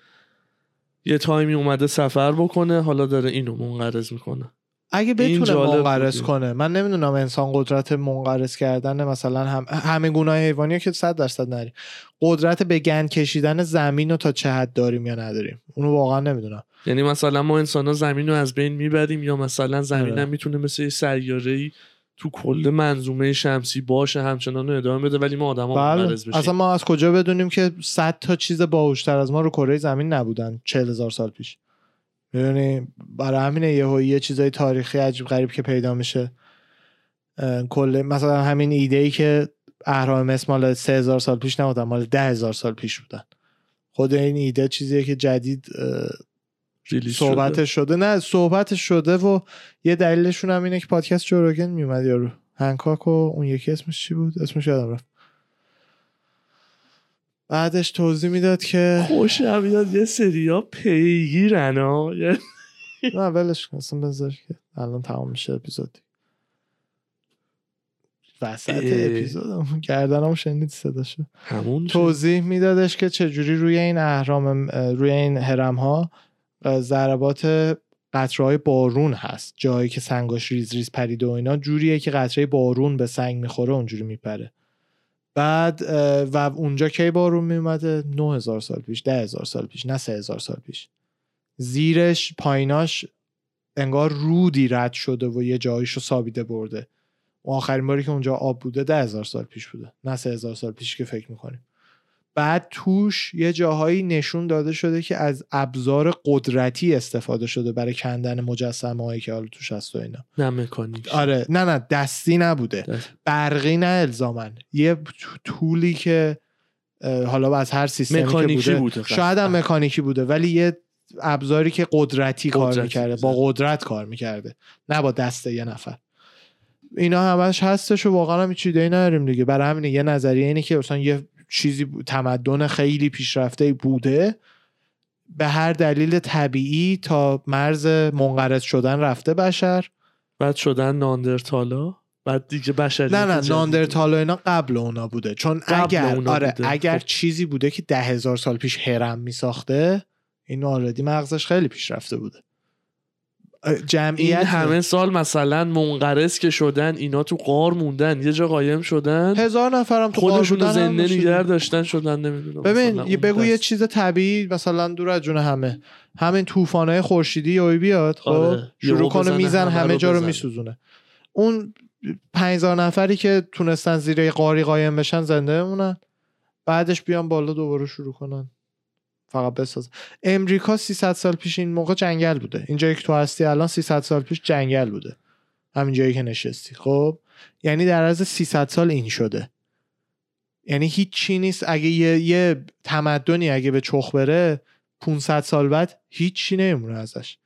یه تایمی اومده سفر بکنه حالا داره اینو منقرض می‌کنه اگه بتونه منقرض. کنه من نمی‌دونم انسان قدرت منقرض کردن مثلا هم همه گناه حیوانی که صد درصد نری. قدرت به گند کشیدن زمین رو تا چه حد داریم یا نداریم؟ اونو واقعا نمی‌دونم. یعنی مثلا ما انسان ها زمین رو از بین می‌بریم یا مثلا زمین آره. هم می‌تونه مثل یه سیاره تو کل منظومه شمسی باشه همچنان رو ادامه بده ولی ما آدم ها بله بشیم. اصلا ما از کجا بدونیم که 100 تا چیز باهوشتر از ما رو کره زمین نبودن 40 هزار سال پیش؟ می‌دونی؟ برای همینه یه یه چیزای تاریخی عجیب غریب که پیدا میشه. کل مثلا همین ایده ای که اهرام مصر مال 3000 سال پیش نبودن مال 10000 سال پیش بودن. خود این ایده چیزیه که جدید ریلیز شده. شده. نه صحبتش شده و یه دلیلشون هم اینه که پادکست جوروگن میومد یارو. هنکاک و اون یکی اسمش چی بود؟ اسمش یادم رفت. بعدش توضیح می‌داد که خوشم میاد یه سریا پیگیرن ها نه ولش کن اصلا بذار که الان تمام میشه اپیزود وسط اه. اپیزود گردنم شنید صداشو؟ همون. توضیح میدادش که چجوری روی این اهرام روی این هرم ها ضربات قطره های بارون هست. جایی که سنگاش ریز ریز پریده و اینا جوریه که قطره بارون به سنگ می‌خوره اونجوری میپره. بعد و اونجا کی بارون میومده 9000 سال پیش 10000 سال پیش نه 3000 سال پیش. زیرش پاییناش انگار رودی رد شده و یه جاییشو سابیده برده. اون آخرین باری که اونجا آب بوده ده هزار سال پیش بوده. نه سه هزار سال پیش که فکر می‌کنیم. بعد توش یه جاهایی نشون داده شده که از ابزار قدرتی استفاده شده برای کندن مجسمه هایی که حالا توش هست و اینا. نه مکانیک. آره. نه نه دستی نبوده. دست- برقی نه الزاماً یه طولی که حالا از هر سیستمی که مکانیکی بوده, بوده قطعا. شاید هم مکانیکی بوده ولی یه ابزاری که قدرتی, کار قدرتی می‌کرده بوده. با قدرت کار می‌کرده نه با دست یه نفر. اینا همش هستش و واقعا هم ایده‌ای نداریم دیگه. برای همینه یه نظریه اینه که مثلا یه چیزی تمدن خیلی پیشرفته بوده. به هر دلیل طبیعی تا مرز منقرض شدن رفته بشر. بعد شدن ناندرتالا؟ بعد دیگه بشری نه نه ناندرتال و اینا قبل اونا بوده. چون اگر اونا آره بوده. اگر خب. چیزی بوده که ده هزار سال پیش هرم می ساخته این آردی مغزش خیلی پیشرفته بوده. اه، این جمعیت همه سال مثلا منقرض که شدن اینا تو قار موندن یه جا قایم شدن. هزار نفرم تو غار خودشون زنده. نگه داشتن شدن نمی‌دونم ببین یه بگو یه چیز طبیعی مثلا دور از جون همه. همین طوفانای خورشیدی یهویی بیاد خب؟ آره. شروع کنه میزن همه جا رو. میسوزونه. اون 5000 نفری که تونستن زیر قاری قایم بشن زنده بمونن بعدش بیان بالا دوباره شروع کنن. فقط بساز. امریکا 300 سال پیش این موقع جنگل بوده. اینجایی که تو هستی الان 300 سال پیش جنگل بوده. همین جایی که نشستی. خب؟ یعنی در عرض 300 سال این شده. یعنی هیچ چی نیست. اگه یه, یه تمدنی اگه به چخ بره 500 سال بعد هیچ چی نمیمونه ازش.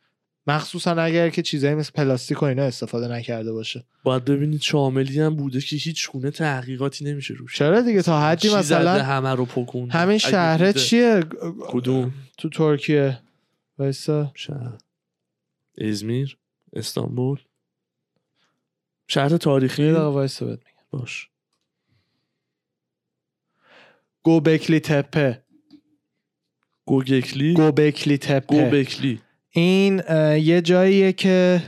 مخصوصا اگر که چیزایی مثل پلاستیک و اینا استفاده نکرده باشه. باید ببینید شاملی هم بوده که هیچ گونه تحقیقاتی نمیشه روش. چرا دیگه؟ تا حدی مثلا همه رو پکون. همین شهره چیه؟ کدوم؟ تو ترکیه. وایسا. شهر. ازمیر. استانبول. شهر تاریخی؟ یه دقیقه وایسا بهت میگم. باش. گوبکلی تپه. گوگکلی گوبکلی تپه. گوبکلی. این یه جاییه که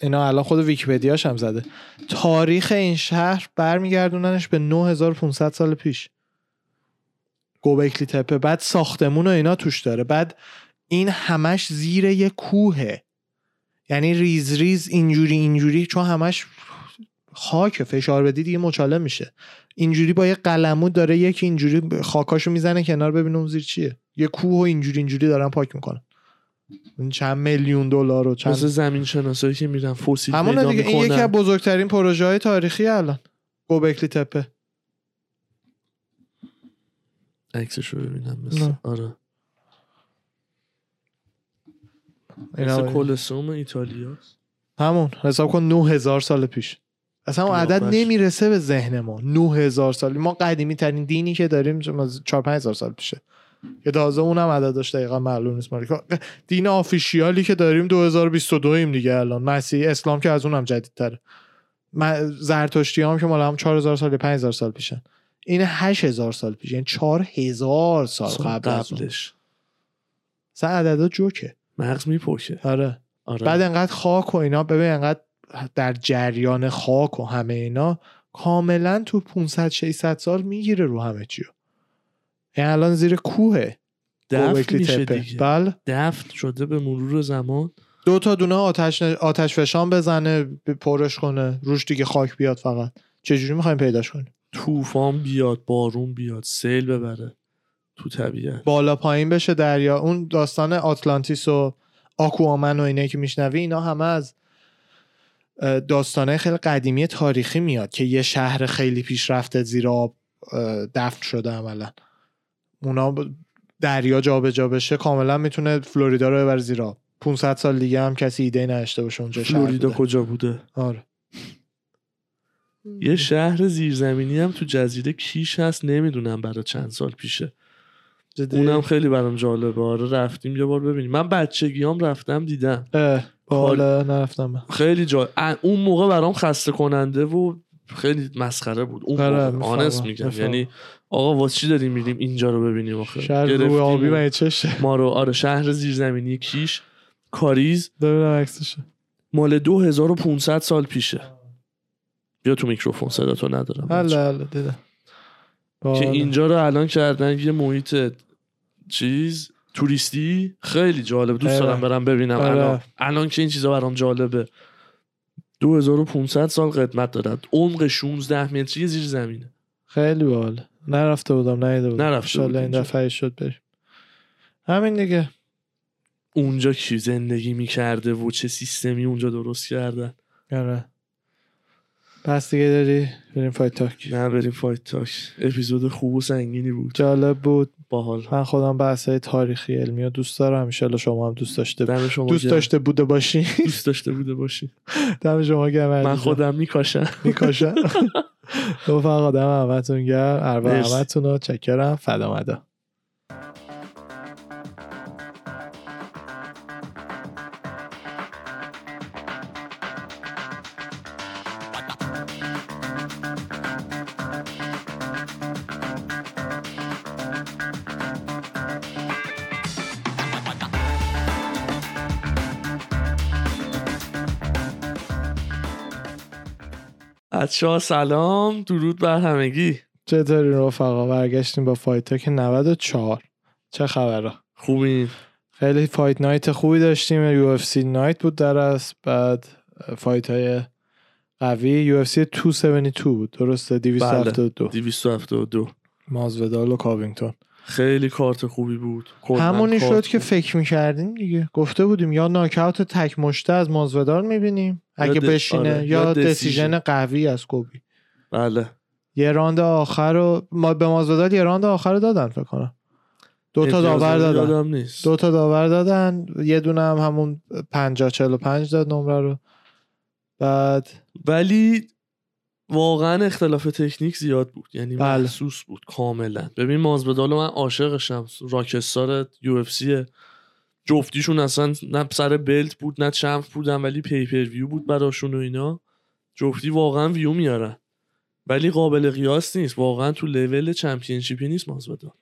اینا الان خود ویکیپدیاش هم زده. تاریخ این شهر برمیگردوننش به 9500 سال پیش. گوبکلی تپه بعد ساختمون و اینا توش داره. بعد این همش زیر یه کوهه. یعنی ریز ریز اینجوری اینجوری چون همش خاک فشار بدی دیگه مچاله میشه. اینجوری با یه قلمو داره یکی اینجوری خاکاشو می‌زنه کنار ببینه اون زیر چیه. یه کوه و اینجوری اینجوری دارن پاک می‌کنن. این چند میلیون دلار و چند زمین شناسایی که میرن فسیل پیدا دیگه این یکی می‌کنن از بزرگترین پروژه های تاریخی الان. گوبکلی تپه عکسش رو ببینم مثل نه. آره. اینا مثل کلسوم ایتالیاست. همون حساب کن 9000 سال پیش. اصلا اون عدد. نمی‌رسه به ذهن ما. 9000 سال. ما قدیمی ترین دینی که داریم 4 5000 سال پیشه. که تازه اونم عددش دقیقا معلوم نیست مالی. دین آفیشیالی که داریم 2022 ایم دیگه الان. مسیح اسلام که از اونم جدیدتره. م- زرتشتی هم که مال هم 4000 سال 5000 سال پیشن. این 8000 سال پیش یعنی 4000 سال قبل قبلش. اصلا عددا جوکه. مغز میپکه آره. آره. بعد انقدر خاک و اینا ببین انقدر در جریان خاک و همه اینا کاملا تو 500 600 سال می‌گیره رو همه چیو. یعنی الان زیر کوهه. دفن میشه. دیگه. بله. دفن شده به مرور زمان. دو تا دونه آتش آتش فشان بزنه پرش کنه. روش دیگه خاک بیاد فقط. چجوری می‌خوایم پیداش کنیم؟ طوفان بیاد بارون بیاد سیل ببره تو طبیعت. بالا پایین بشه دریا. اون داستان آتلانتیس و آکوامن و اینه که میشنوی اینا همه از داستانه خیلی قدیمی تاریخی میاد که یه شهر خیلی پیشرفته زیر آب دفن شده عملا. اونا دریا جابجا بشه کاملا می‌تونه فلوریدا رو ببره زیر آب 500 سال دیگه هم کسی ایده نداشته باشه اونجا شهر فلوریدا بوده. کجا بوده؟ آره. یه شهر زیرزمینی هم تو جزیره کیش هست نمی‌دونم برای چند سال پیشه. جدی؟ اونم خیلی برام جالبه. آره رفتیم یه بار ببینیم. من بچگیام رفتم دیدم. اه، بالا نرفتم. خیلی جا اون موقع برام خسته کننده و خیلی مسخره بود. اون آره، می‌فهمم، آنست میگم. یعنی آقا واسه چی داریم میریم اینجا رو ببینیم آخه؟ شهر گرفتیم آبی من چشه؟ ما رو آره شهر زیرزمینی کیش کاریز. ببینم عکسش مال 2500 سال پیشه. بیا تو میکروفون صدا تو ندارم هله هله دیدم که. اینجا رو الان کردن یه محیط چیز توریستی. خیلی جالب دوست. دارم برم ببینم. آره. الان الان که این چیزا برام جالبه. 2500 سال قدمت دارد عمق 16 متری زیر زمینه خیلی باحال. نرفته بودم نیده بودم. نرفته بودی این. دفعه شد بریم. همین دیگه. اونجا کی زندگی می‌کرده و چه سیستمی اونجا درست کردن؟ آره. پس دیگه داری بریم fight talk. نه بریم fight talk. اپیزود خوب و سنگینی بود. جالب بود. باحال. من خودم بحثای تاریخی علمی رو دوست دارم. ان شما هم دوست داشته دم شما دوست. داشته بوده باشی. دوست داشته بوده باشی. دم شما گرم من. خودم میکاشم میکاشم رفقا دم همتون گرم. اربا. همتون رو. چاکرم. فدا بچه ها سلام. درود بر همگی. چطوری رفقا؟ برگشتیم با fight talk 94 چه خبره خوبین خیلی fight night خوبی داشتیم. UFC night بود در است بعد fight های قوی. UFC 272 بود. درسته؟ 272 272 مازویدال و کاوینگتون. خیلی کارت خوبی بود. همونی شد که فکر می‌کردیم دیگه. گفته بودیم یا ناکاوت تک مشته از مازویدال می‌بینیم اگه بشینه آره، یا یا decision. قوی از کلبی. بله. یه راند آخر رو ما به مازویدال یه راند آخر رو دادن فکر کنم. دو تا داور دادن. نیست. دو تا داور دادن. یه دونه هم همون 50 45 داد نمره رو. بعد ولی واقعا اختلاف تکنیک زیاد بود. یعنی بله. محسوس بود کاملا. ببین مازویدال من عاشقشم rockstar UFC جفتیشون اصلا نه سر belt بود نه champ بودن ولی pay-per-view بود براشون و اینا. جفتی واقعا ویو میارن. ولی قابل قیاس نیست. واقعا تو level championship ی نیست مازویدال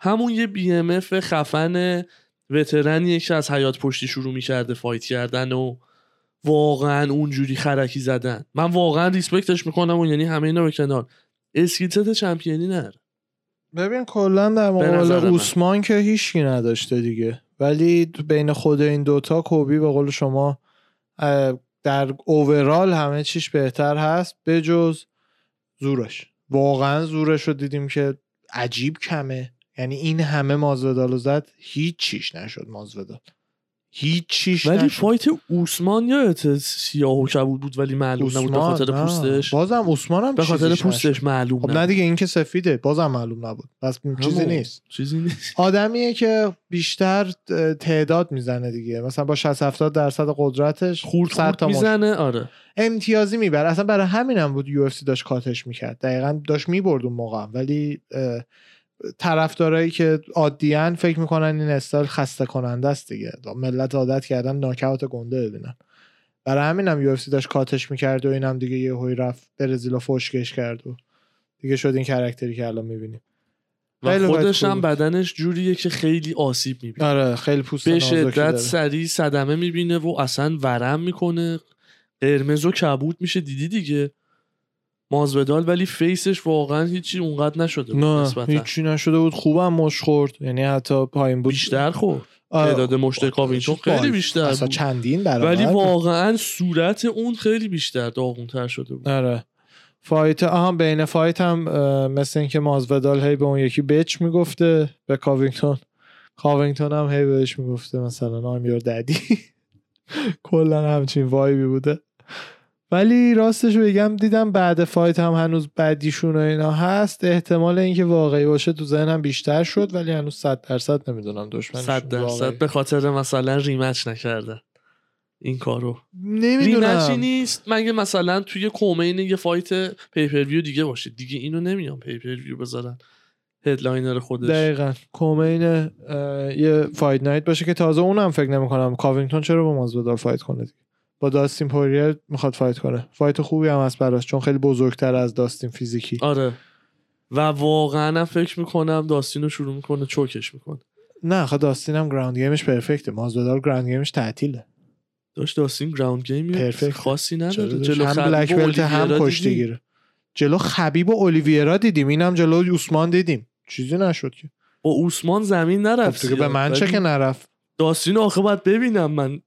همون یه BMF خفن veteran یه که از حیاط پشتی شروع می‌کرده fight کردن و واقعا اونجوری خرکی زدن. من واقعا respect ش می‌کنم و یعنی همه اینا به کنار. skill set champion ی نداره. ببین کلا در مقابل. اوسمان که هیچکی نداشته دیگه. ولی بین خود این دوتا کلبی به قول شما در اوورال همه چیش بهتر هست بجز زورش. واقعا زورش رو دیدیم که عجیب کمه. یعنی این همه مازودال زد هیچ چیش نشد مازودال هیچ چیش ولی نشد. فایت اوسمان یادت سیاه و کبود بود ولی معلوم نبود به خاطر نه. پوستش. بازم اوسمان هم به خاطر پوستش نشد. معلوم خب نبود. نه دیگه این که سفیده بازم معلوم نبود. پس چیزی. نیست. چیزی نیست. آدمیه که بیشتر تعداد می‌زنه دیگه. مثلا با 60 70 درصد قدرتش خورد 100 خورد تا می‌زنه آره. امتیازی می‌بره. اصلا برای همینم بود یو داشت کاتش می‌کرد. دقیقا داشت می‌برد اون موقع. هم. ولی اه، طرفدارایی که عادیان فکر می‌کنن این استایل خسته کننده است دیگه. ملت عادت کردن ناکاوت گنده ببینن. برای همینم یو داشت کاتش می‌کرد و اینم دیگه یه هوی رفت برزیل و فشکش کرد و دیگه شد این کرکتری که الان می‌بینیم. و خودش هم. بدنش جوریه که خیلی آسیب می‌بینه. آره خیلی پوست به شدت. سریع صدمه می‌بینه و اصلا ورم می‌کنه. قرمز و کبود میشه. دیدی دیگه؟ مازودال ولی فیسش واقعا هیچی اونقدر نشده بود نه نسبتا. هیچی نشده بود. خوبم مش خورد. یعنی حتی پایین بود. بیشتر خورد. تعداد مشت کاوینگتون خیلی بیشتر اصلا بود. چندین برابر ولی. واقعا صورت اون خیلی بیشتر داغونتر شده بود. آره. fight آها بین fight هم مثل اینکه مازویدال هی به اون یکی bitch می‌گفته به کاوینگتون. کاوینگتون هم هی بهش می‌گفته مثلا I'm your daddy. کلا همچین vibe ی بوده. ولی راستش بگم دیدم بعد fight هم هنوز بعدیشون و اینا هست. احتمال اینکه واقعی باشه تو ذهنم بیشتر شد ولی هنوز صد درصد نمی‌دونم دشمنیش صد درصد به خاطر مثلا rematch نکردن این کارو. rematch ی نمی‌دونم نیست مگه مثلا توی co-main یه fight pay-per-view دیگه باشه. دیگه اینو نمیان pay-per-view بذارن. headliner خودش. دقیقا. co-main یه fight night باشه که تازه اونم فکر نمی‌کنم. کاوینگتون چرا با مازویدال fight کنه دیگه؟ با داستین پوریر می‌خواد fight کنه. fight خوبی هم هست براش چون خیلی بزرگتر از داستین فیزیکی. آره. و واقعا فکر می‌کنم داستین رو شروع می‌کنه choke ش می‌کنه. نه خب داستین هم ground game ش perfect ه مازودال ground game ش تعطیله. داشت داستین ground game perfect. خاصی نداره؟ جلو هم خبیب black belt هم اولیویرا کشتی دیدی؟ گیره. جلو خبیب و اولیویرا دیدیم اینم جلو اوسمان دیدیم. چیزی نشد که. با اوسمان زمین خب نرفت به. من چه که نرفت؟ داستین آخه باید ببینم. من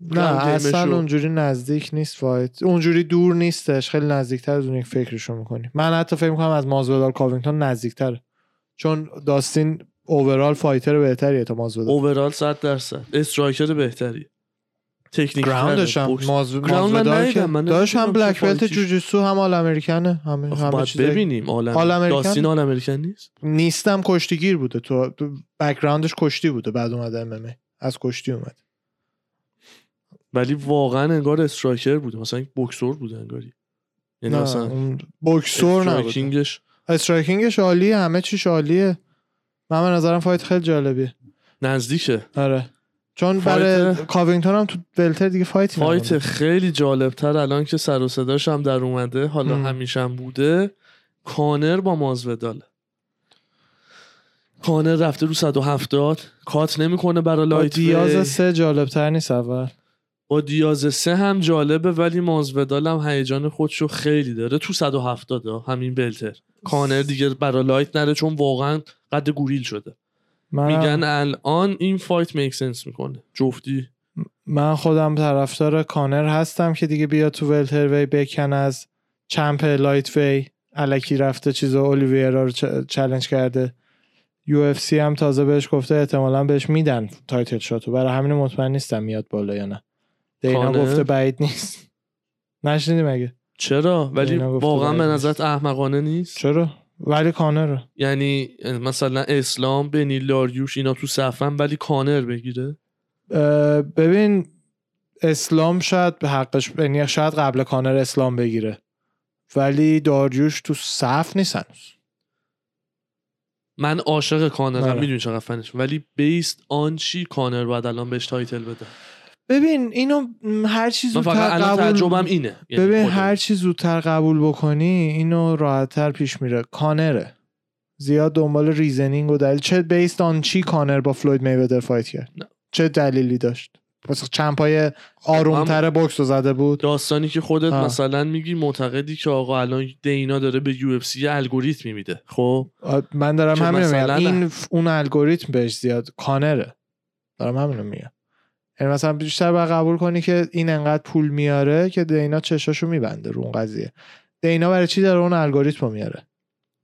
نه. اصلا اونجوری نزدیک نیست fight اونجوری دور نیستش خیلی نزدیکتر از اون یک فکرشو می‌کنی. من حتی فکر می‌کنم از مازودال کاوینگتون نزدیکتره. چون داستین overall fighter بهتریه تا مازودال overall 100 درصد. striker بهتری. تکنیک ground ش هم مازودال که هم black belt. جوجیتسو هم All-American ه همه همه چیزای- ببینیم All-American؟ داستین All-American نیست؟ نیستم کشتیگیر بوده. تو background ش کشتی بوده بعد اومده ام از کشتی اومد. ولی واقعا انگار striker بوده. مثلا یک بوکسور بوده انگاری. یعنی نه مثلا بوکسور striking ش. striking ش عالیه همه چیش عالیه. من به نظرم fight خیلی جالبیه. نزدیکه. آره. چون fight- برای کاوینگتون هم تو welter دیگه fight ی fight. خیلی جالبتر الان که سر و صداش هم در اومده. حالا هم. همیشه هم بوده. کانر با مازودال کانر رفته رو 170 cut نمی‌کنه برای light دیاز. سه جالبتر نیست اول. با دیاز سه هم جالبه ولی مازودال هم هیجان خودشو خیلی داره. تو 170 ها همین welter. کانر دیگه برا light نره چون واقعا قد گوریل شده. من میگن الان این fight make sense می‌کنه. جفتی. من خودم طرفدار کانر هستم که دیگه بیا تو welterweight بکن از champ lightweight. الکی رفته چیزا اولیویرا رو challenge کرده. UFC هم تازه بهش گفته احتمالا بهش میدن title shot و. برای همین مطمئن نیستم میاد بالا یا نه. دینا کانر؟ گفته بعید نیست. نشنیدی مگه؟ چرا؟ ولی واقعا به نظرت احمقانه نیست؟ چرا؟ ولی کانر یعنی مثلا اسلام بنیل داریوش اینا تو صفن ولی کانر بگیره؟ ببین اسلام شاید به حقش یعنی شاید قبل کانر اسلام بگیره. ولی داریوش تو صف نیست هنوز. من عاشق کانرم آره. می‌دونی چقدر فنش. ولی based on چی کانر باید الان بهش title بده؟ ببین اینو هر چی من زودتر قبول تجربم اینه. یعنی ببین خودم. هر چی زودتر قبول بکنی اینو راحتتر پیش میره. کانره. زیاد دنبال ریزنینگ و دلیل. چه بیست آن چی کانر با فلوید میودر فایت کرد؟ نه. چه دلیلی داشت؟ پس چند پای آرومتر بوکس رو زده بود. داستانی که خودت آه. مثلا میگی معتقدی که آقا الان دینا داره به یو اف سی الگوریتمی میده خب؟ من دارم همین مثلا این اون الگوریتم بهش زیاد کانره. دارم همین رو میگم. یعنی مثلا بیشتر باید قبول کنی که این انقدر پول میاره که دینا چشاشو میبنده رو اون قضیه. دینا برای چی داره اون الگوریتم میاره؟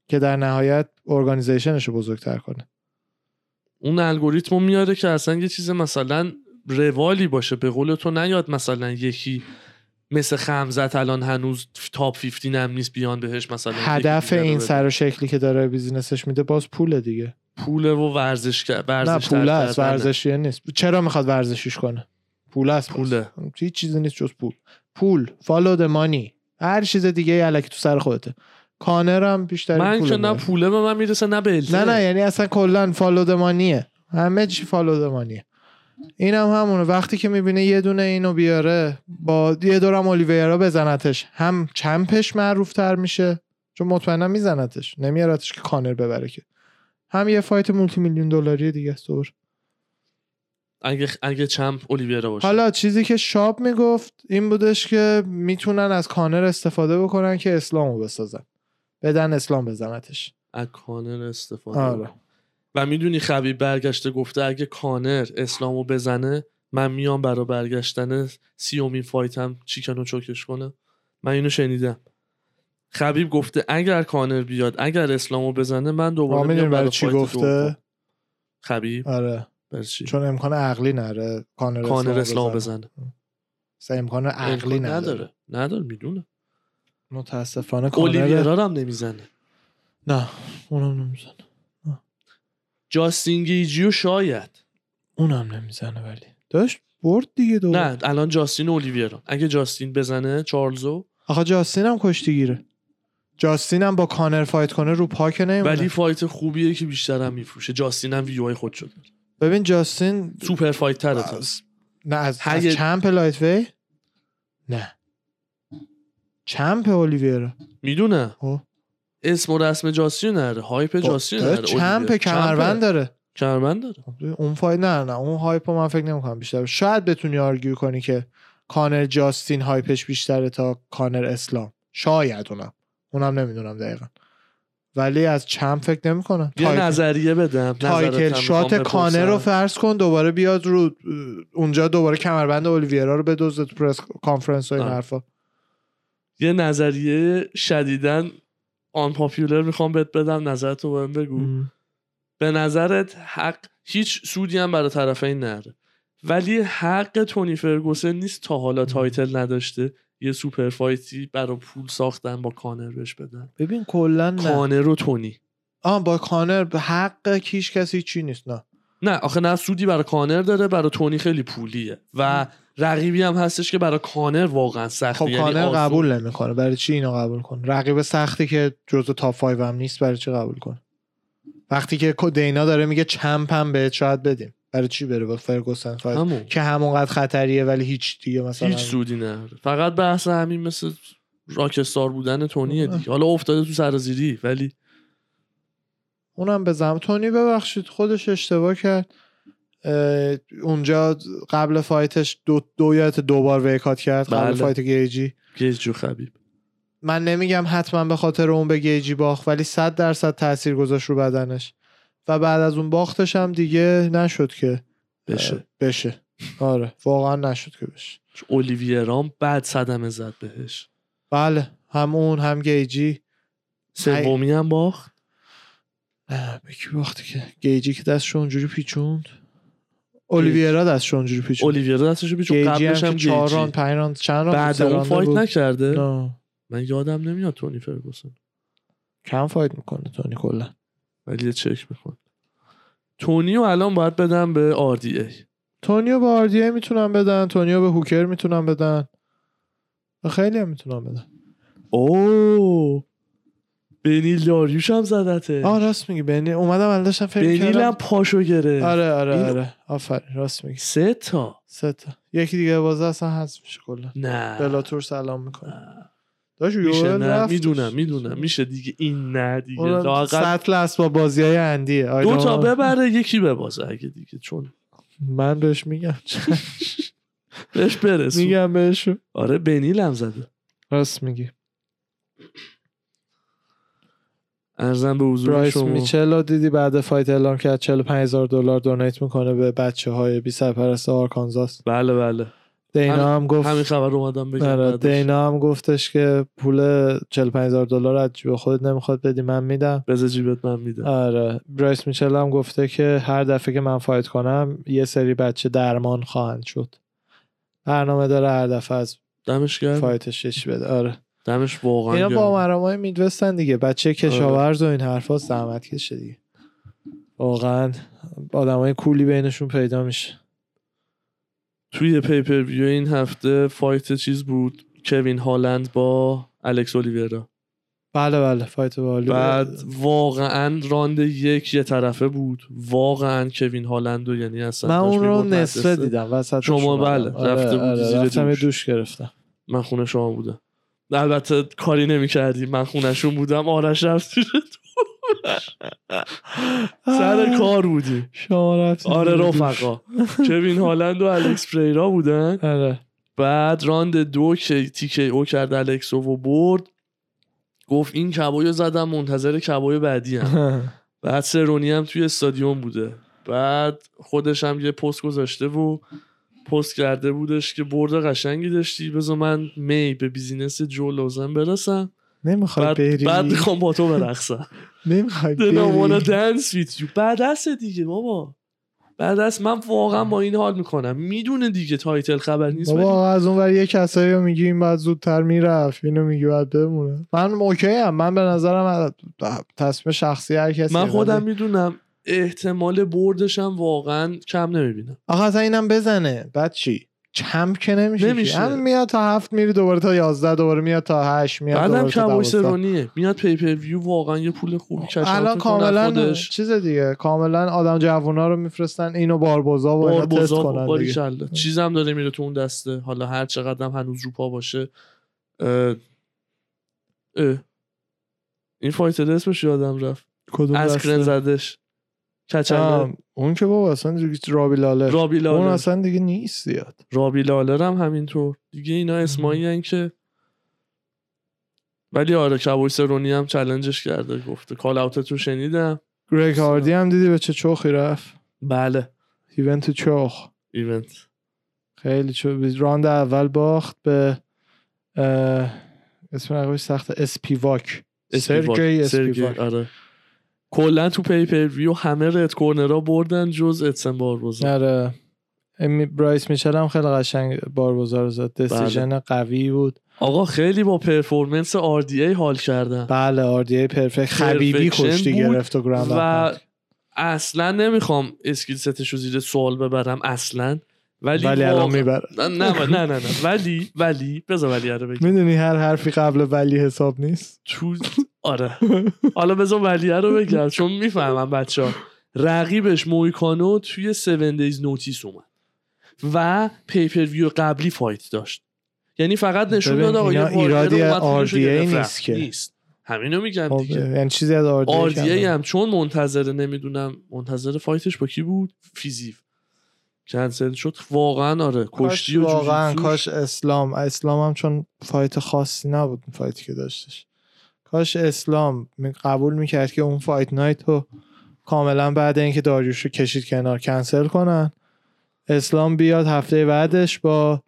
که در نهایت organization ش رو بزرگتر کنه. اون الگوریتم میاره که اصلا یه چیز مثلا روالی باشه. به قول تو نیاد مثلا یکی مثل خمزت الان هنوز top 15 هم نیست بیان بهش مثلا هدف این. سر و شکلی که داره business ش میده باز پوله دیگه. پوله و ورزش نه ورزش پوله است کردنه. ورزشیه نیست. چرا می‌خواد ورزشیش کنه؟ پول است پوله. هیچ چیزی نیست جز پول. پول follow the money هر چیز دیگه الکی تو سر خودته. کانر هم بیشتر من پول که نه. پوله به من می‌رسه نه belt ه نه نه یعنی اصلا کلا follow the money ه همه چی follow the money ه این هم همونه. وقتی که می‌بینه یه دونه اینو بیاره با یه دورم اولیویرا بزنتش. هم champ ش معروف تر میشه چون مطمئنا میزنتش. نمیارتش که کانر ببره که. هم یه fight multi-million دلاری دیگه است دوباره. اگه اگه champ اولیویرا باشه. حالا چیزی که شاب می‌گفت این بودش که می‌تونن از کانر استفاده بکنن که اسلامو بسازن. بدن اسلام بزنتش از کانر استفاده آره. و می‌دونی خبیب برگشته گفته اگه کانر اسلامو بزنه من میام برا برگشتن سیومین fight م chicken رو choke ش کنم؟ من اینو شنیدم. خبیب گفته اگر کانر بیاد اگر اسلامو بزنه من دوباره میام برای چی گفته؟ دوم. خبیب؟ آره. برای چی؟ چون امکان عقلی نره کانر, کانر اسلام اسلامو بزنه. اصلا امکان عقلی امکان نداره. نداره. نداره می‌دونه. متاسفانه کانر هم نمی‌زنه. نه اونم نمی‌زنه. جاستین گیجیو شاید. اونم نمی‌زنه ولی. داشت برد دیگه دو. نه الان جاستین و اولیویرا. اگه جاستین بزنه چارلزو. آخه جاستین هم کشتیگیره جاستین هم با کانر fight کنه رو پاک نمیمونه. ولی fight خوبیه که بیشتر هم میفروشه. جاستین هم ویو خود شده. ببین جاستین super fight تا از- نه از, از هی- champ lightweight نه. champ اولیویرا. می‌دونه. خب. اسم و رسم جاستین نره. hype جاستین نره. champ کمربند داره. کمربند داره. اون fight نه نه. اون hype من فکر نمی‌کنم بیشتر. شاید بتونی argue کنی که کانر جاستین hype ش بیشتره تا کانر اسلام. شاید اونم اونم نمی‌دونم دقیقا ولی از champ فکر نمی‌کنم یه نظریه بدم title shot کانر رو. فرض کن دوباره بیاد رو اونجا دوباره کمربند اولیویرا رو بدزده تو press conference و این. حرفا یه نظریه شدیدن unpopular می‌خوام بهت بدم نظرتو بهم بگو م. به نظرت حق هیچ سودی هم برای طرفین نره ولی حق تونی فرگوسن نیست تا حالا title نداشته یه super fight ی برای پول ساختن با کانر بهش بدن. ببین کلا نه. کانر و تونی. آه با کانر حق کیش کسی چی نیست نه. نه آخه نه سودی برای کانر داره برای تونی خیلی پولیه. و رقیبی هم هستش که برای کانر واقعا سخته. خب یعنی کانر آسون. قبول نمی‌کنه. برای چی اینو قبول کنه رقیب سختی که جزو تاپ 5 هم نیست برای چی قبول کنه وقتی که دینا داره میگه چمپ هم بهت شاید بدیم. برای چی بره؟ با فرگوسن همون. که همونقدر خطریه ولی هیچ دیگه مثلا هیچ سودی نداره. فقط بحث همین مثل راکستار بودن تونیه دیگه. حالا افتاده تو سرازیری ولی اونم به زم تونی ببخشید خودش اشتباه کرد. اونجا قبل fight ش دو دو یادت دوبار weight cut کرد قبل بله. فایت گیجی. گیج و خبیب. من نمیگم حتما به خاطر اون به گیجی باخت ولی صد درصد تاثیر گذاشت رو بدنش. و بعد از اون باختش هم دیگه نشد که بشه. بشه. آره. واقعا نشد که بشه. اولیویرام بعد صدمه زد بهش. بله. هم اون هم گیجی. سومی هم باخت؟ نه به کی باختی که؟ گیجی که دستش اونجوری پیچوند. اولیویرا دستش اونجوری پیچوند. اولیویرا دستشو پیچون گیجی قبلش هم چهار راند پنج راند چند راند بعد اون fight بود؟ نکرده؟ نه. من یادم نمیاد تونی فرگوسن. کم fight می‌کنه تونی کلا. ولی چک میکن تونیو الان باید بدم به RDA. تونیو به RDA می‌تونن بدن تونیو به هوکر می‌تونن بدن. خیلی هم می‌تونن بدن. اوه! بنیل داریوش هم زدته. آه راست میگی. بنی اومدم الان داشتم فکر بنیل هم پاشو گرفت. آره آره این- آره. آفرین راست میگی. سه تا. سه تا. یکی دیگه بازه اصلا حذف میشه کلا. نه. بلاتور سلام می‌کنه. نه. نه؟ رفتش. می‌دونم می‌دونم. میشه دیگه. این نه دیگه. لااقل سطل اسباب بازی های اندیه I دو تا. ببره یکی ببازه اگه دیگه. چون من بهش میگم. بهش برسون. میگم بهشون. آره بنیل هم زده. راست میگی. ارزم به حضور برایس شما. میچل رو دیدی بعد fight اعلام کرد 45 هزار دلار donate می‌کنه به بچه های بی سرپرست آرکانزاس. بله بله. دینا هم گفت همین خبر اومدم بگم آره. دینا هم گفتش که پول 45 هزار دلار از جیب خود نمی‌خواد بدی من میدم. بذار جیبت من میدم. آره. برایس میچل هم گفته که هر دفعه که من fight کنم یه سری بچه درمان خواهند شد. برنامه داره هر دفعه از دمش گرم. fight ش چی بده. آره. دمش واقعا اینا. با مرامای Midwest ن دیگه. بچه آره. کشاورز و این حرفا زحمت کشه دیگه. واقعا آدمای cool ی بینشون پیدا میشه. توی pay-per-view این هفته fight چیز بود؟ کوین هالند با الکس اولیویرا. بله بله fight عالی بود واقعا راند یک یه طرفه بود. واقعا کوین هالند و یعنی اصلا من اون رو نصفه. دیدم وسط شما بله، رفته بودی زیر رفتم دوش. دوش گرفتم. من خونه شما بودم. البته کاری نمی من خونشون بودم آرش رفت. سر کار بودیم شما آره. رفقا. کوین هالند و الکس پریرا بودن. آره. بعد راند دو که تیکه او کرد الکسو و برد. گفت این کبایو زدم منتظر کبای بعدی هم بعد سرونی هم توی استادیوم بوده. بعد خودش هم یه پست گذاشته و پست کرده بودش که برد قشنگی داشتی. بذار من می به business جو لوزن برسم. نمی‌خوای بعد, بری. بعد می‌خوام با تو برقصم. نمی‌خوای بری. dance with you بعد دیگه بابا. بعد از من واقعا با این حال می‌کنم. می‌دونه دیگه title خبر نیست بابا از اون ور یه کسایی رو میگی این بعد زودتر می‌رفت. اینو میگی باید بمونه. من okay هم من به نظرم تصمیم شخصی هر کسی من خودم می‌دونم احتمال بردشم واقعا کم نمی‌بینم. آخه اصلا اینم بزنه. بعد چی؟ کم که نمیشه, نمیشه. همین میاد تا هفت میری دوباره تا یازده دوباره میاد تا هشت میاد بعدم دوازده سرونیه میاد پیپر ویو واقعا یه پول خوبی کشات الان کاملا چیز دیگه کاملا آدم جوونا رو میفرستن اینو باربوزا و اینا تست باربوزا کنن دیگه. چیزم داره میره تو اون دسته حالا هر چقدر هم هنوز رو پا باشه اه. اه. این fighter اسمش یادم رفت کدوم از؟ کرن زدش کچله آه، اون که بابا اصلا دیگه رابی لالر رابی اون لالر اصلا دیگه نیست زیاد. رابی لالر هم همینطور. دیگه اینا اسمایی هن که ولی آره کبوی سرونی هم challenge ش کرده گفته. call out تون شنیدم. گریگ هاردی هم دیدی به چه چخی رفت؟ بله. event چخ. event خیلی چو راند اول باخت به اسم رقیبش سخته اسپیواک. سرگی اسپیواک. آره. کلا تو pay-per-view همه red corner ها بردن جز ادسون باربوزا آره. امی- برایس میچل هم خیلی قشنگ بارگزار زد. decision قوی بود. آقا خیلی با performance RDA حال کردن. بله RDA perfect خبیبی کشتی گرفت و آورد. اصلا نمی‌خوام skill set ش رو زیر سوال ببرم اصلا. ولی ولی الان نه نه نه نه, نه. ولی ولی بذار ولی رو بگم. می‌دونی هر حرفی قبل ولی حساب نیست؟ تو آره. حالا بذار ولیه رو بگم چون می‌فهمم بچه ها رقیبش مویکانو توی 7 days notice اومد و pay-per-view قبلی fight داشت. یعنی فقط نشون داد آقا یه ایرادی گرفت. نیست. که. نیست. همینو میگم خب، دیگه. یعنی چیزی از RDA هم چون منتظر نمی‌دونم منتظر fight ش با کی بود؟ فیزیو. کنسل شد. واقعا آره کشتی و واقعا کاش اسلام. اسلام هم چون fight خاصی نبود fight ی که داشتش. کاش اسلام قبول می‌کرد که اون fight night رو کاملا بعد اینکه داریوش رو کشید کنار کنسل کنن. اسلام بیاد هفته بعدش با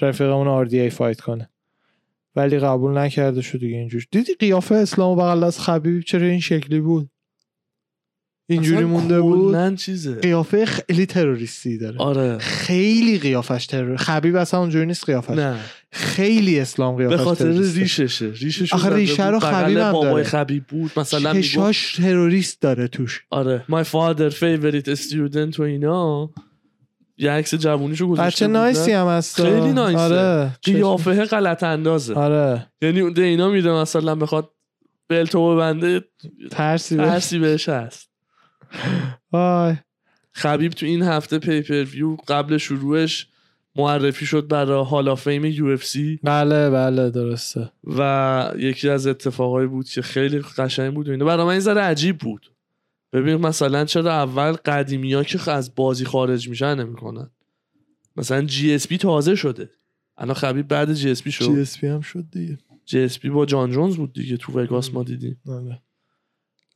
رفیقمون RDA fight کنه. ولی قبول نکرده شد دیگه اینجوری. دیدی قیافه اسلام بغل از خبیب؟ چرا این شکلی بود؟ اینجوری مونده بود. چیزه. قیافه خیلی تروریستی داره. آره. خیلی قیافش ترور خبیب اصلا اونجوری نیست قیافش. نه. خیلی اسلام قیافش به خاطر. ریششه. ریشش آخه ریشه رو خبیب هم داره. خبیب بود. مثلا چشاش تروریست داره توش. آره. My father favorite student و اینا. یه عکس جوونیشو گذاشته بچه؟ نایسی هم هست. خیلی نایسه. آره. قیافه غلط اندازه. آره. یعنی اون دینا میره مثلا بخواد بلتو ببنده ترسی ترسی بهش هست. آی خبیب تو این هفته پیپر ویو قبل شروعش معرفی شد برای Hall of Fame UFC بله بله درسته. و یکی از اتفاقایی بود که خیلی قشنگ بود و برای من این ذره عجیب بود. ببین مثلا چرا اول قدیمی ها که از بازی خارج میشن نمی‌کنن؟ مثلا GSP تازه شده. الان خبیب بعد GSP جی شد اس پی هم شد دیگه. GSP با جان جونز بود دیگه تو وگاس ما دیدیم. آره.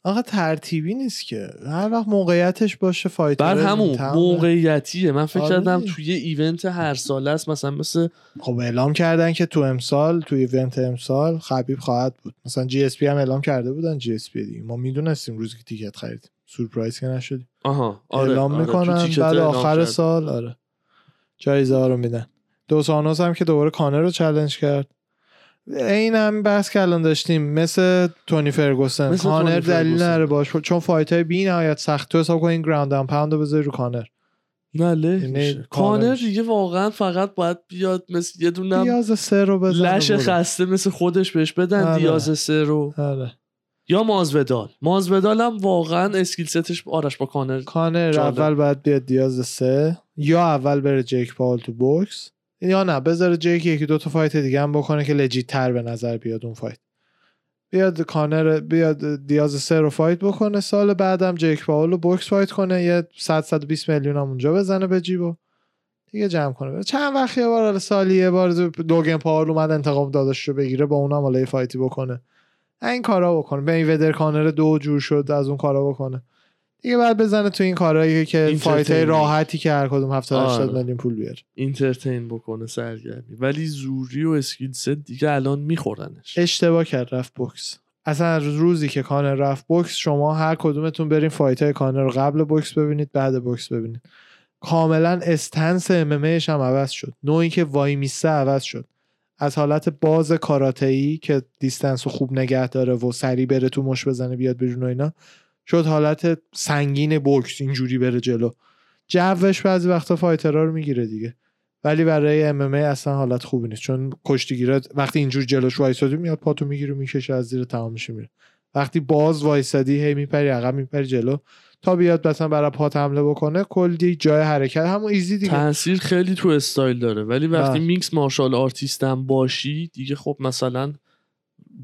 آقا ترتیبی نیست که. هر وقت موقعیتش باشه fighter بعد همون موقعیتیه. من فکر آره کردم. توی event هر ساله است مثلا مثل خب اعلام کردن که تو امسال تو event امسال خبیب خواهد بود. مثلا GSP هم اعلام کرده بودن GSP. دیگه ما می‌دونستیم روزی که ticket خریدیم. سورپرایز که نشدیم. آها آره اعلام آره. می‌کنن بعد آخر. سال آره. جایزه ها رو میدن. دوس آنجوس هم که دوباره کانر رو challenge کرد. این هم بحث که الان داشتیم مثل تونی فرگوسن مثل کانر تونی دلیل. نره باش چون fight های بی نهایت سخت تو حساب کن این ground and pound رو بذاری رو کانر نه له یعنی. کانر. دیگه واقعا فقط باید بیاد مثل یه دونم دیاز سه رو بزن لش خسته مثل خودش بهش بدن آره. دیاز سه رو آره. یا مازودال مازودال هم واقعا skill set ش آرش با کانر کانر جالب. اول باید بیاد دیاز سه یا اول بره جیک پاول تو بوکس یا نه بذاره جیک یکی دو تا fight دیگه هم بکنه که legit تر به نظر بیاد اون fight. بیاد کانر بیاد دیاز سه رو fight بکنه سال بعدم جیک پاول رو بوکس fight کنه یه 100 120 میلیون هم اونجا بزنه به جیبو. دیگه جمع کنه. چند وقت یه بار سالی یه بار لوگن پاول اومد انتقام داداش رو بگیره با اونم حالا fight ی بکنه. این کارا بکنه. به این ودر کانر دو جور شد از اون کارا بکنه. دیگه بعد بزنه تو این کارهایی که. fight راحتی که هر کدوم 70 80 آره. میلیون پول بیاره. entertain بکنه سرگرمی. ولی زوری و skill set دیگه الان میخورنش. اشتباه کرد رفت بوکس. اصلا از روزی که کانر رفت بوکس شما هر کدومتون برین fight های کانر رو قبل بوکس ببینید بعد بوکس ببینید. کاملا stance ام هم عوض شد. نوعی که وای میسته عوض شد. از حالت باز کاراته‌ای که distance رو خوب نگه داره و سری بره تو مش بزنه بیاد بیرون و اینا شد حالت سنگین بوکس اینجوری بره جلو. جوش بعضی وقتا fighter ها رو می‌گیره دیگه. ولی برای MMA اصلا حالت خوبی نیست. چون کشتیگیرات وقتی اینجور جلوش وایسادی میاد پاتو می‌گیره می‌کشه از زیر تمام میشه میره. وقتی باز وایسادی هی میپری عقب میپری جلو. تا بیاد مثلا برای پات حمله بکنه کلی جای حرکت. همون easy دیگه. تاثیر خیلی تو استایل داره. ولی وقتی بله. mix martial artist هم باشی دیگه خب مثلا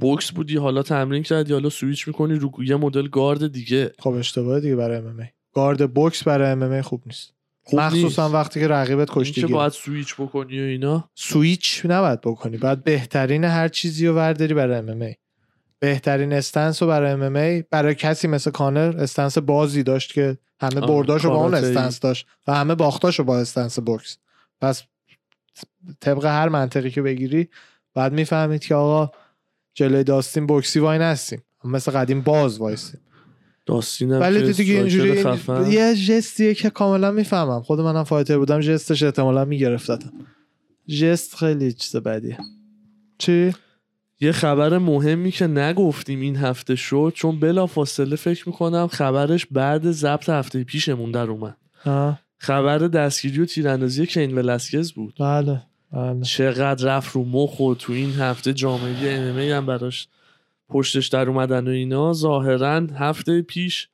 بوکس بودی حالا تمرین کردی حالا سویچ می‌کنی رو یه مدل گارد دیگه. خب اشتباه دیگه برای MMA گارد بوکس برای MMA خوب نیست. خوب مخصوصا نیست. وقتی که رقیبت این که باید سویچ بکنی و اینا. سویچ نباید بکنی باید بهترین هر چیزی رو ورداری برای MMA بهترین stance رو برای MMA برای کسی مثل کانر stance بازی داشت که همه برداشو با اون. stance داشت و همه باختاشو با stance بوکس. پس طبق هر منطقی که بگیری بعد می‌فهمید که آقا جلوی داستین بوکسی وای نستیم. مثل قدیم باز وایسیم. داستین ولی دیگه اینجوری. یه جستیه که کاملا می‌فهمم. خود منم fighter بودم جستش احتمالا میگرفتتم. جست خیلی چیز بدیه. چی؟ یه خبر مهمی که نگفتیم این هفته شد چون بلا فاصله فکر می‌کنم خبرش بعد ضبط هفته پیشمون در اومد. آه. خبر دستگیری و تیراندازی کین ولاسکز بود. بله. بله. چقدر رفت رو مخ و تو این هفته جامعه ام هم براش پشتش در اومدن و اینا. ظاهرا هفته پیش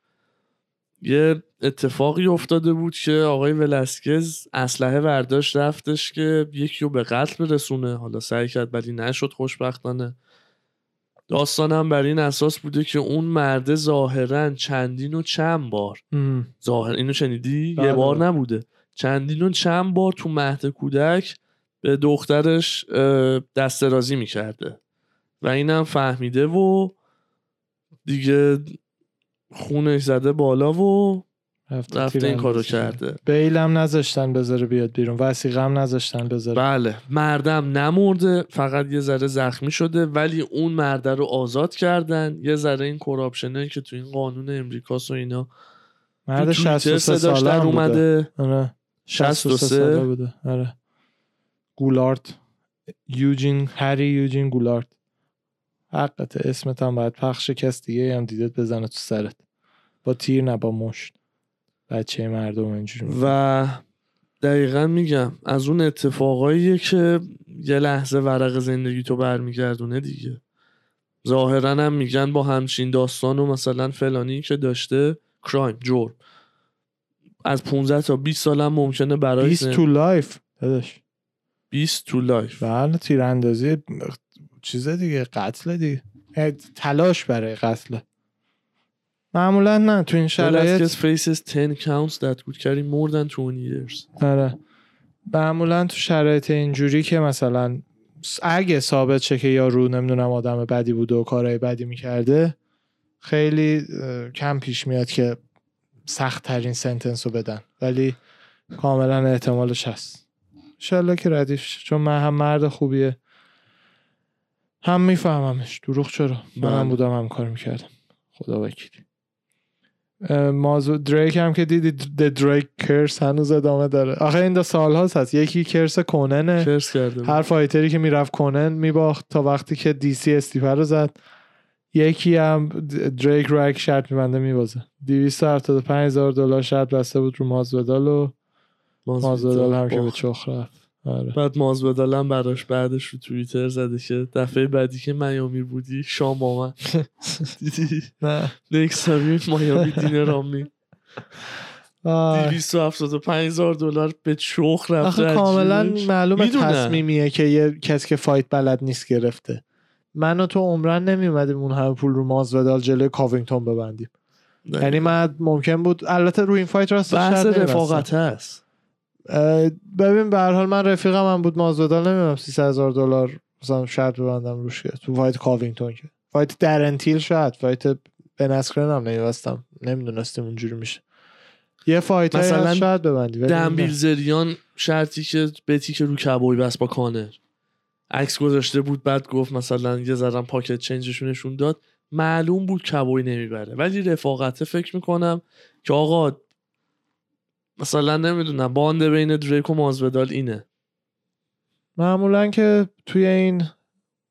یه اتفاقی افتاده بود که آقای ولاسکز اسلحه برداشت رفتش که یکی رو به قتل برسونه. حالا سعی کرد ولی نشد خوشبختانه. داستانم بر این اساس بوده که اون مرده ظاهرا چندین و چند بار. ظاهر اینو شنیدی؟ بله. یه بار نبوده. چندین و چند بار تو مهد کودک به دخترش دست درازی می‌کرده. و اینم فهمیده و دیگه خونش زده بالا و رفته رفته این کارو کرده. بیلم نذاشتن بذاره بیاد بیرون. وسیقم نذاشتن بذاره. بله مردم نمرده فقط یه ذره زخمی شده ولی اون مرده رو آزاد کردن. یه ذره این کراپشنه که تو این قانون امریکاست و اینا. مرد تو توییتر 63 صداش ساله اومده. آره. 63 ساله بوده. آره. گولارد. یوجین هری یوجین گولارد. حقت اسمت هم باید پخش کس دیگه هم دیدت بزنه تو سرت. با تیر نه با مشت. بچه مردم اینجوری می‌کنه. و دقیقا میگم از اون اتفاقاییه که یه لحظه ورق زندگی تو برمیگردونه دیگه. ظاهرا هم میگن با همچین داستان و مثلا فلانی که داشته crime جرم. از 15 تا 20 سال هم ممکنه برای 20 to life داداش. 20 to life. بله تیراندازی چیز دیگه قتل دیگه. تلاش برای قتل. معمولا نه تو این شرایط faces 10 counts that could carry more than 20 years. آره. معمولا تو شرایط اینجوری که مثلا اگه ثابت شه که یارو نمی‌دونم آدم بدی بوده و کارهای بدی می‌کرده خیلی کم پیش میاد که سخت ترین سنتنس رو بدن. ولی کاملا احتمالش هست. انشالله که ردیف. چون من هم مرد خوبیه. هم میفهممش. دروغ چرا؟ منم بله. بودم هم کار می‌کردم. خدا وکیلی. اه، موضوع دریک هم که دیدی د دریک کرس هنوز ادامه داره. آخه این دو سال هاست. هست یکی کرس کننه کرس کرده. هر فایتری که می‌رفت کنن میباخت تا وقتی که دی سی استیپر رو زد. یکی هم دریک رو یک شرط میبنده میبازه. 275 هزار دلار شرط بسته بود رو مازودال و مازودال هم که به. چخ رفت آره. بعد مازبدالم براش بعدش رو توییتر زده که دفعه بعدی که میامی بودی شام آمد دیدی نه نیکس میامی دینر آمی آه. 275 هزار دلار به چخ رفته آخه کاملا. معلومه. تصمیمیه که یه کسی که فایت بلد نیست گرفته من و تو عمرن نمی اومدیم اون همه پول رو مازودال جلوی کاوینگتون ببندیم. یعنی من ممکن بود البته روی این فایت راست بحث رفاقت هست ببین به هر حال من رفیقم هم بود مازودال نمی‌دونم 300 هزار دلار مثلا شرط ببندم روش که تو فایت کاوینگتون که. فایت درنتیل شاید فایت به نسکرن هم نمیبستم. نمی‌دونستیم اونجوری میشه. یه فایت مثلا شاید ببندی دنبیل. زریان شرطی که بتی که رو کبوی بس با کانر. عکس گذاشته بود بعد گفت مثلا یه ذرم پاکت چنجشون نشون داد. معلوم بود کبوی نمی‌بره ولی رفاقته فکر می‌کنم که آقا مثلا نمی‌دونم باند بین دریک و مازودال اینه. معمولا که توی این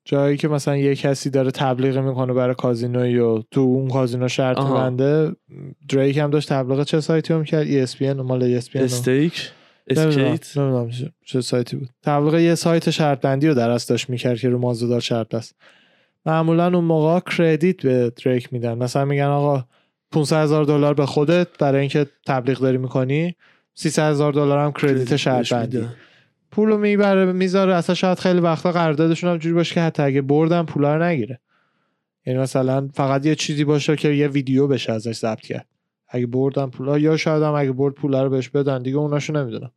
جایی که مثلا یه کسی داره تبلیغ می‌کنه برای کازینوی و تو اون کازینو شرط. بنده دریک هم داشت تبلیغ چه سایتی رو می‌کرد ESPN مال ESPN استیک؟ اسکیت؟ نمی‌دونم چه- سایتی بود. تبلیغ یه سایت شرط بندی رو در اصل داشت می‌کرد که رو مازودار شرط بست. معمولا اون موقع کردیت به دریک میدن. مثلا میگن آقا 500 هزار دلار به خودت برای اینکه تبلیغ داری می‌کنی 300 هزار دلار هم کردیت شرط بندی. پولو می‌بره می‌ذاره اصلا شاید خیلی وقتا قراردادشون هم جوری باشه که حتی اگه بردن پولا رو نگیره. یعنی مثلا فقط یه چیزی باشه که یه ویدیو بشه ازش ضبط کرد. اگه بردن پولا یا شاید هم اگه برد پولا رو بهش بدن دیگه اوناشو نمی‌دونم.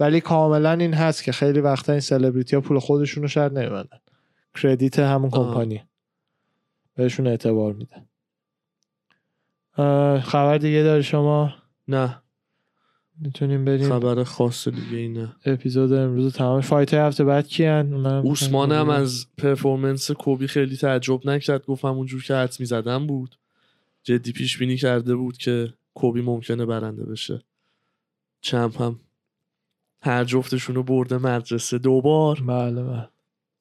ولی کاملا این هست که خیلی وقتا این سلبریتی ها پول خودشون رو شاید نمیبندن. کردیت همون. کمپانی. بهشون اعتبار میده. خبر دیگه داری شما؟ نه. می‌تونیم بریم. خبر خاص دیگه اینه اپیزود امروز تمام. fight هفته بعد کیان اوسمان هم از performance کوبی خیلی تعجب نکرد. گفت همونجور که حدس می‌زدم بود. جدی پیش بینی کرده بود که کوبی ممکنه برنده بشه. champ هم هر جفتشون رو برده مدرسه دوبار. بله بله.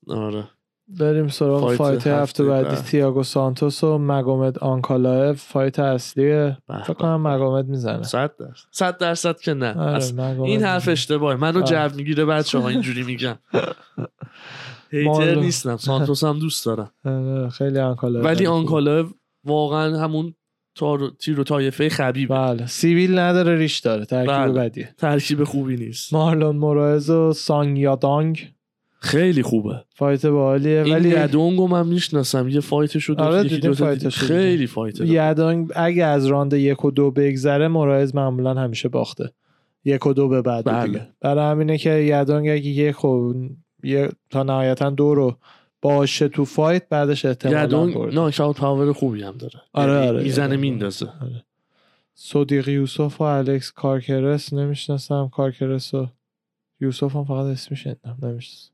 آره. بریم سراغ fight هفته بعدی بعد. تیاگو سانتوس و مگومد آنکالایف fight اصلیه به فکر. کنم مگومد می‌زنه صد درصد صد درصد که نه آره این حرف. اشتباهه منو آره. جو می‌گیره بچه ها اینجوری میگم hater. نیستم سانتوس هم دوست دارم آره، خیلی آنکالایف ولی. آنکالایف واقعا همون تار... تیر و طایفه خبیبه بله سیبیل نداره ریش داره ترکیب بله. بدیه ترکیب خوبی نیست مارلون موراز و سانگ یادانگ خیلی خوبه fight باحالیه این ولی یدونگو من می‌شناسم یه fight ش رو آره، یکی دو رو خیلی. fight. یدانگ اگه از راند یک و دو بگذره مورایز معمولا همیشه باخته یک و دو به بعد بله. دیگه برای همینه که یدانگ اگه یک و یه تا نهایتا دو رو باشه تو fight بعدش احتمالاً یدونگ. knockout power خوبی هم داره آره، یعنی آره، می‌زنه آره. میندازه صدیق یوسف و الکس کارکرس نمی‌شناسم کارکرس و یوسف هم فقط اسمش نمی‌شناسم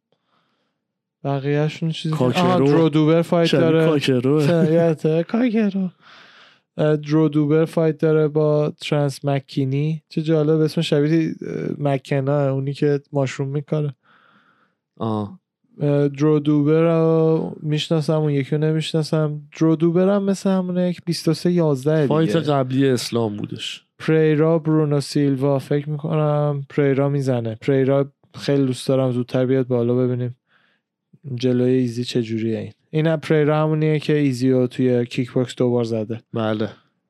بقیهشون چیزی کاکرو. درو دوبر fight داره. کاکرو. اه، درو دوبر fight داره با ترانس مکینی. چه جالب اسم شبیه مکنا اونی که mushroom میکاره. آه. درو دوبر رو می‌شناسم اون یکی رو نمی‌شناسم. درو دوبر هم مثل همونه یک 23 11 fight قبلی اسلام بودش. پریرا برونو سیلوا فکر می‌کنم پریرا می‌زنه. پریرا خیلی دوست دارم زودتر بیاد بالا ببینیم. جلوی ایزی چجوریه این؟ این پریرا همونیه که ایزی رو توی kickbox دوبار زده. بله.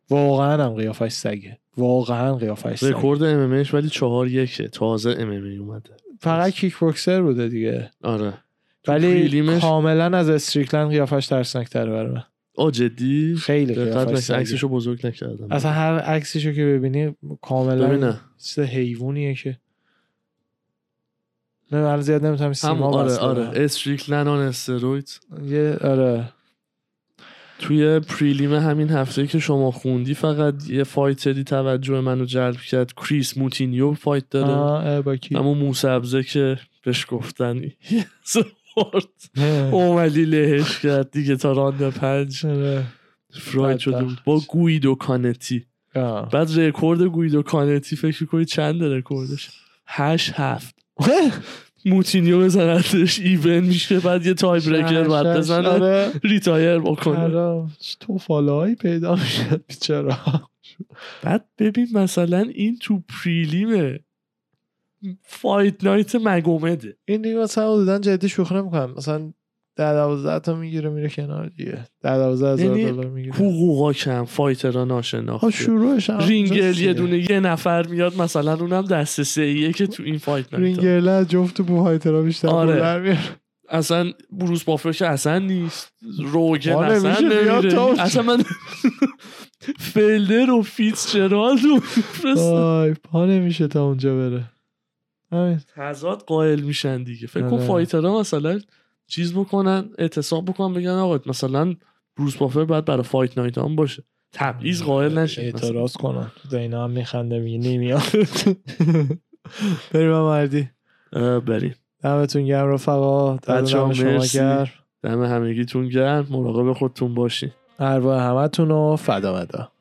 واقعا هم قیافش سگه. واقعا قیافش سگه. رکورد ام ولی چهار یکه. تازه ام اومده. فقط کیک باکسر بوده دیگه. آره. ولی کاملا از استریکلند قیافش ترسناکتره برای من. آ جدی؟ خیلی قیافش عکسشو بزرگ نکردم. اصلا هر عکسیشو که ببینی کاملا چیز حیوانیه که نه الان زیاد نمی‌تونم هم سیما آره آره. بدم. استریکلن آن استروید یه آره. توی prelim همین هفته که شما خوندی فقط یه fighter ی توجه منو جلب کرد. کریس موتینیو fight داره. آه، اه، با کی؟ همون مو سبزه که بهش گفتن. اومالی لهش کرد. دیگه تا راند پنج آره. fried شده بود. با گویدو کانتی. بعد رکورد گویدو کانتی فکر کنی چند رکوردش؟ هشت هفت. موتینیو بزنتش even میشه بعد یه tie breaker بعد شش، بزنه آره. retire بکنه آره. چه توفاله هایی پیدا میشه بیچاره بعد ببین مثلا این تو پریلیمه فایت نایت مگومده این دیگه مثلا حدودا جدی شوخی نمی‌کنم مثلا ده دوازده تا می‌گیره میره کنار دیگه ده دوازده هزار یعنی دلار می‌گیره حقوقا کم فایترا ها ناشناخته شروعش هم رینگل یه. دونه یه نفر میاد مثلا اونم دست سه ایه که تو این فایت نایت رینگل از جفت بوهایترا بیشتر آره. در میاره. اصلا بروس که اصلا نیست روگن آه، اصلا نمیره اصلا من فلدر و فیتس چرالد و می‌فرستم. آی پا نمیشه تا اونجا بره همین تضاد قائل میشن دیگه فکر کن آره. فایترها مثلا چیز بکنن اعتصاب بکنن بگن آقا مثلا بروس بافر باید برای فایت نایت هم باشه. تبعیض قائل نشه اعتراض کنن. دینا هم میخنده میگه نمیاد. بریم مردی. بریم. دمتون گرم رفقا. بچه‌ها، دم شما. گرم. دم همگیتون گرم. مراقب خودتون باشین. ارواح همتون رو فدا مدا.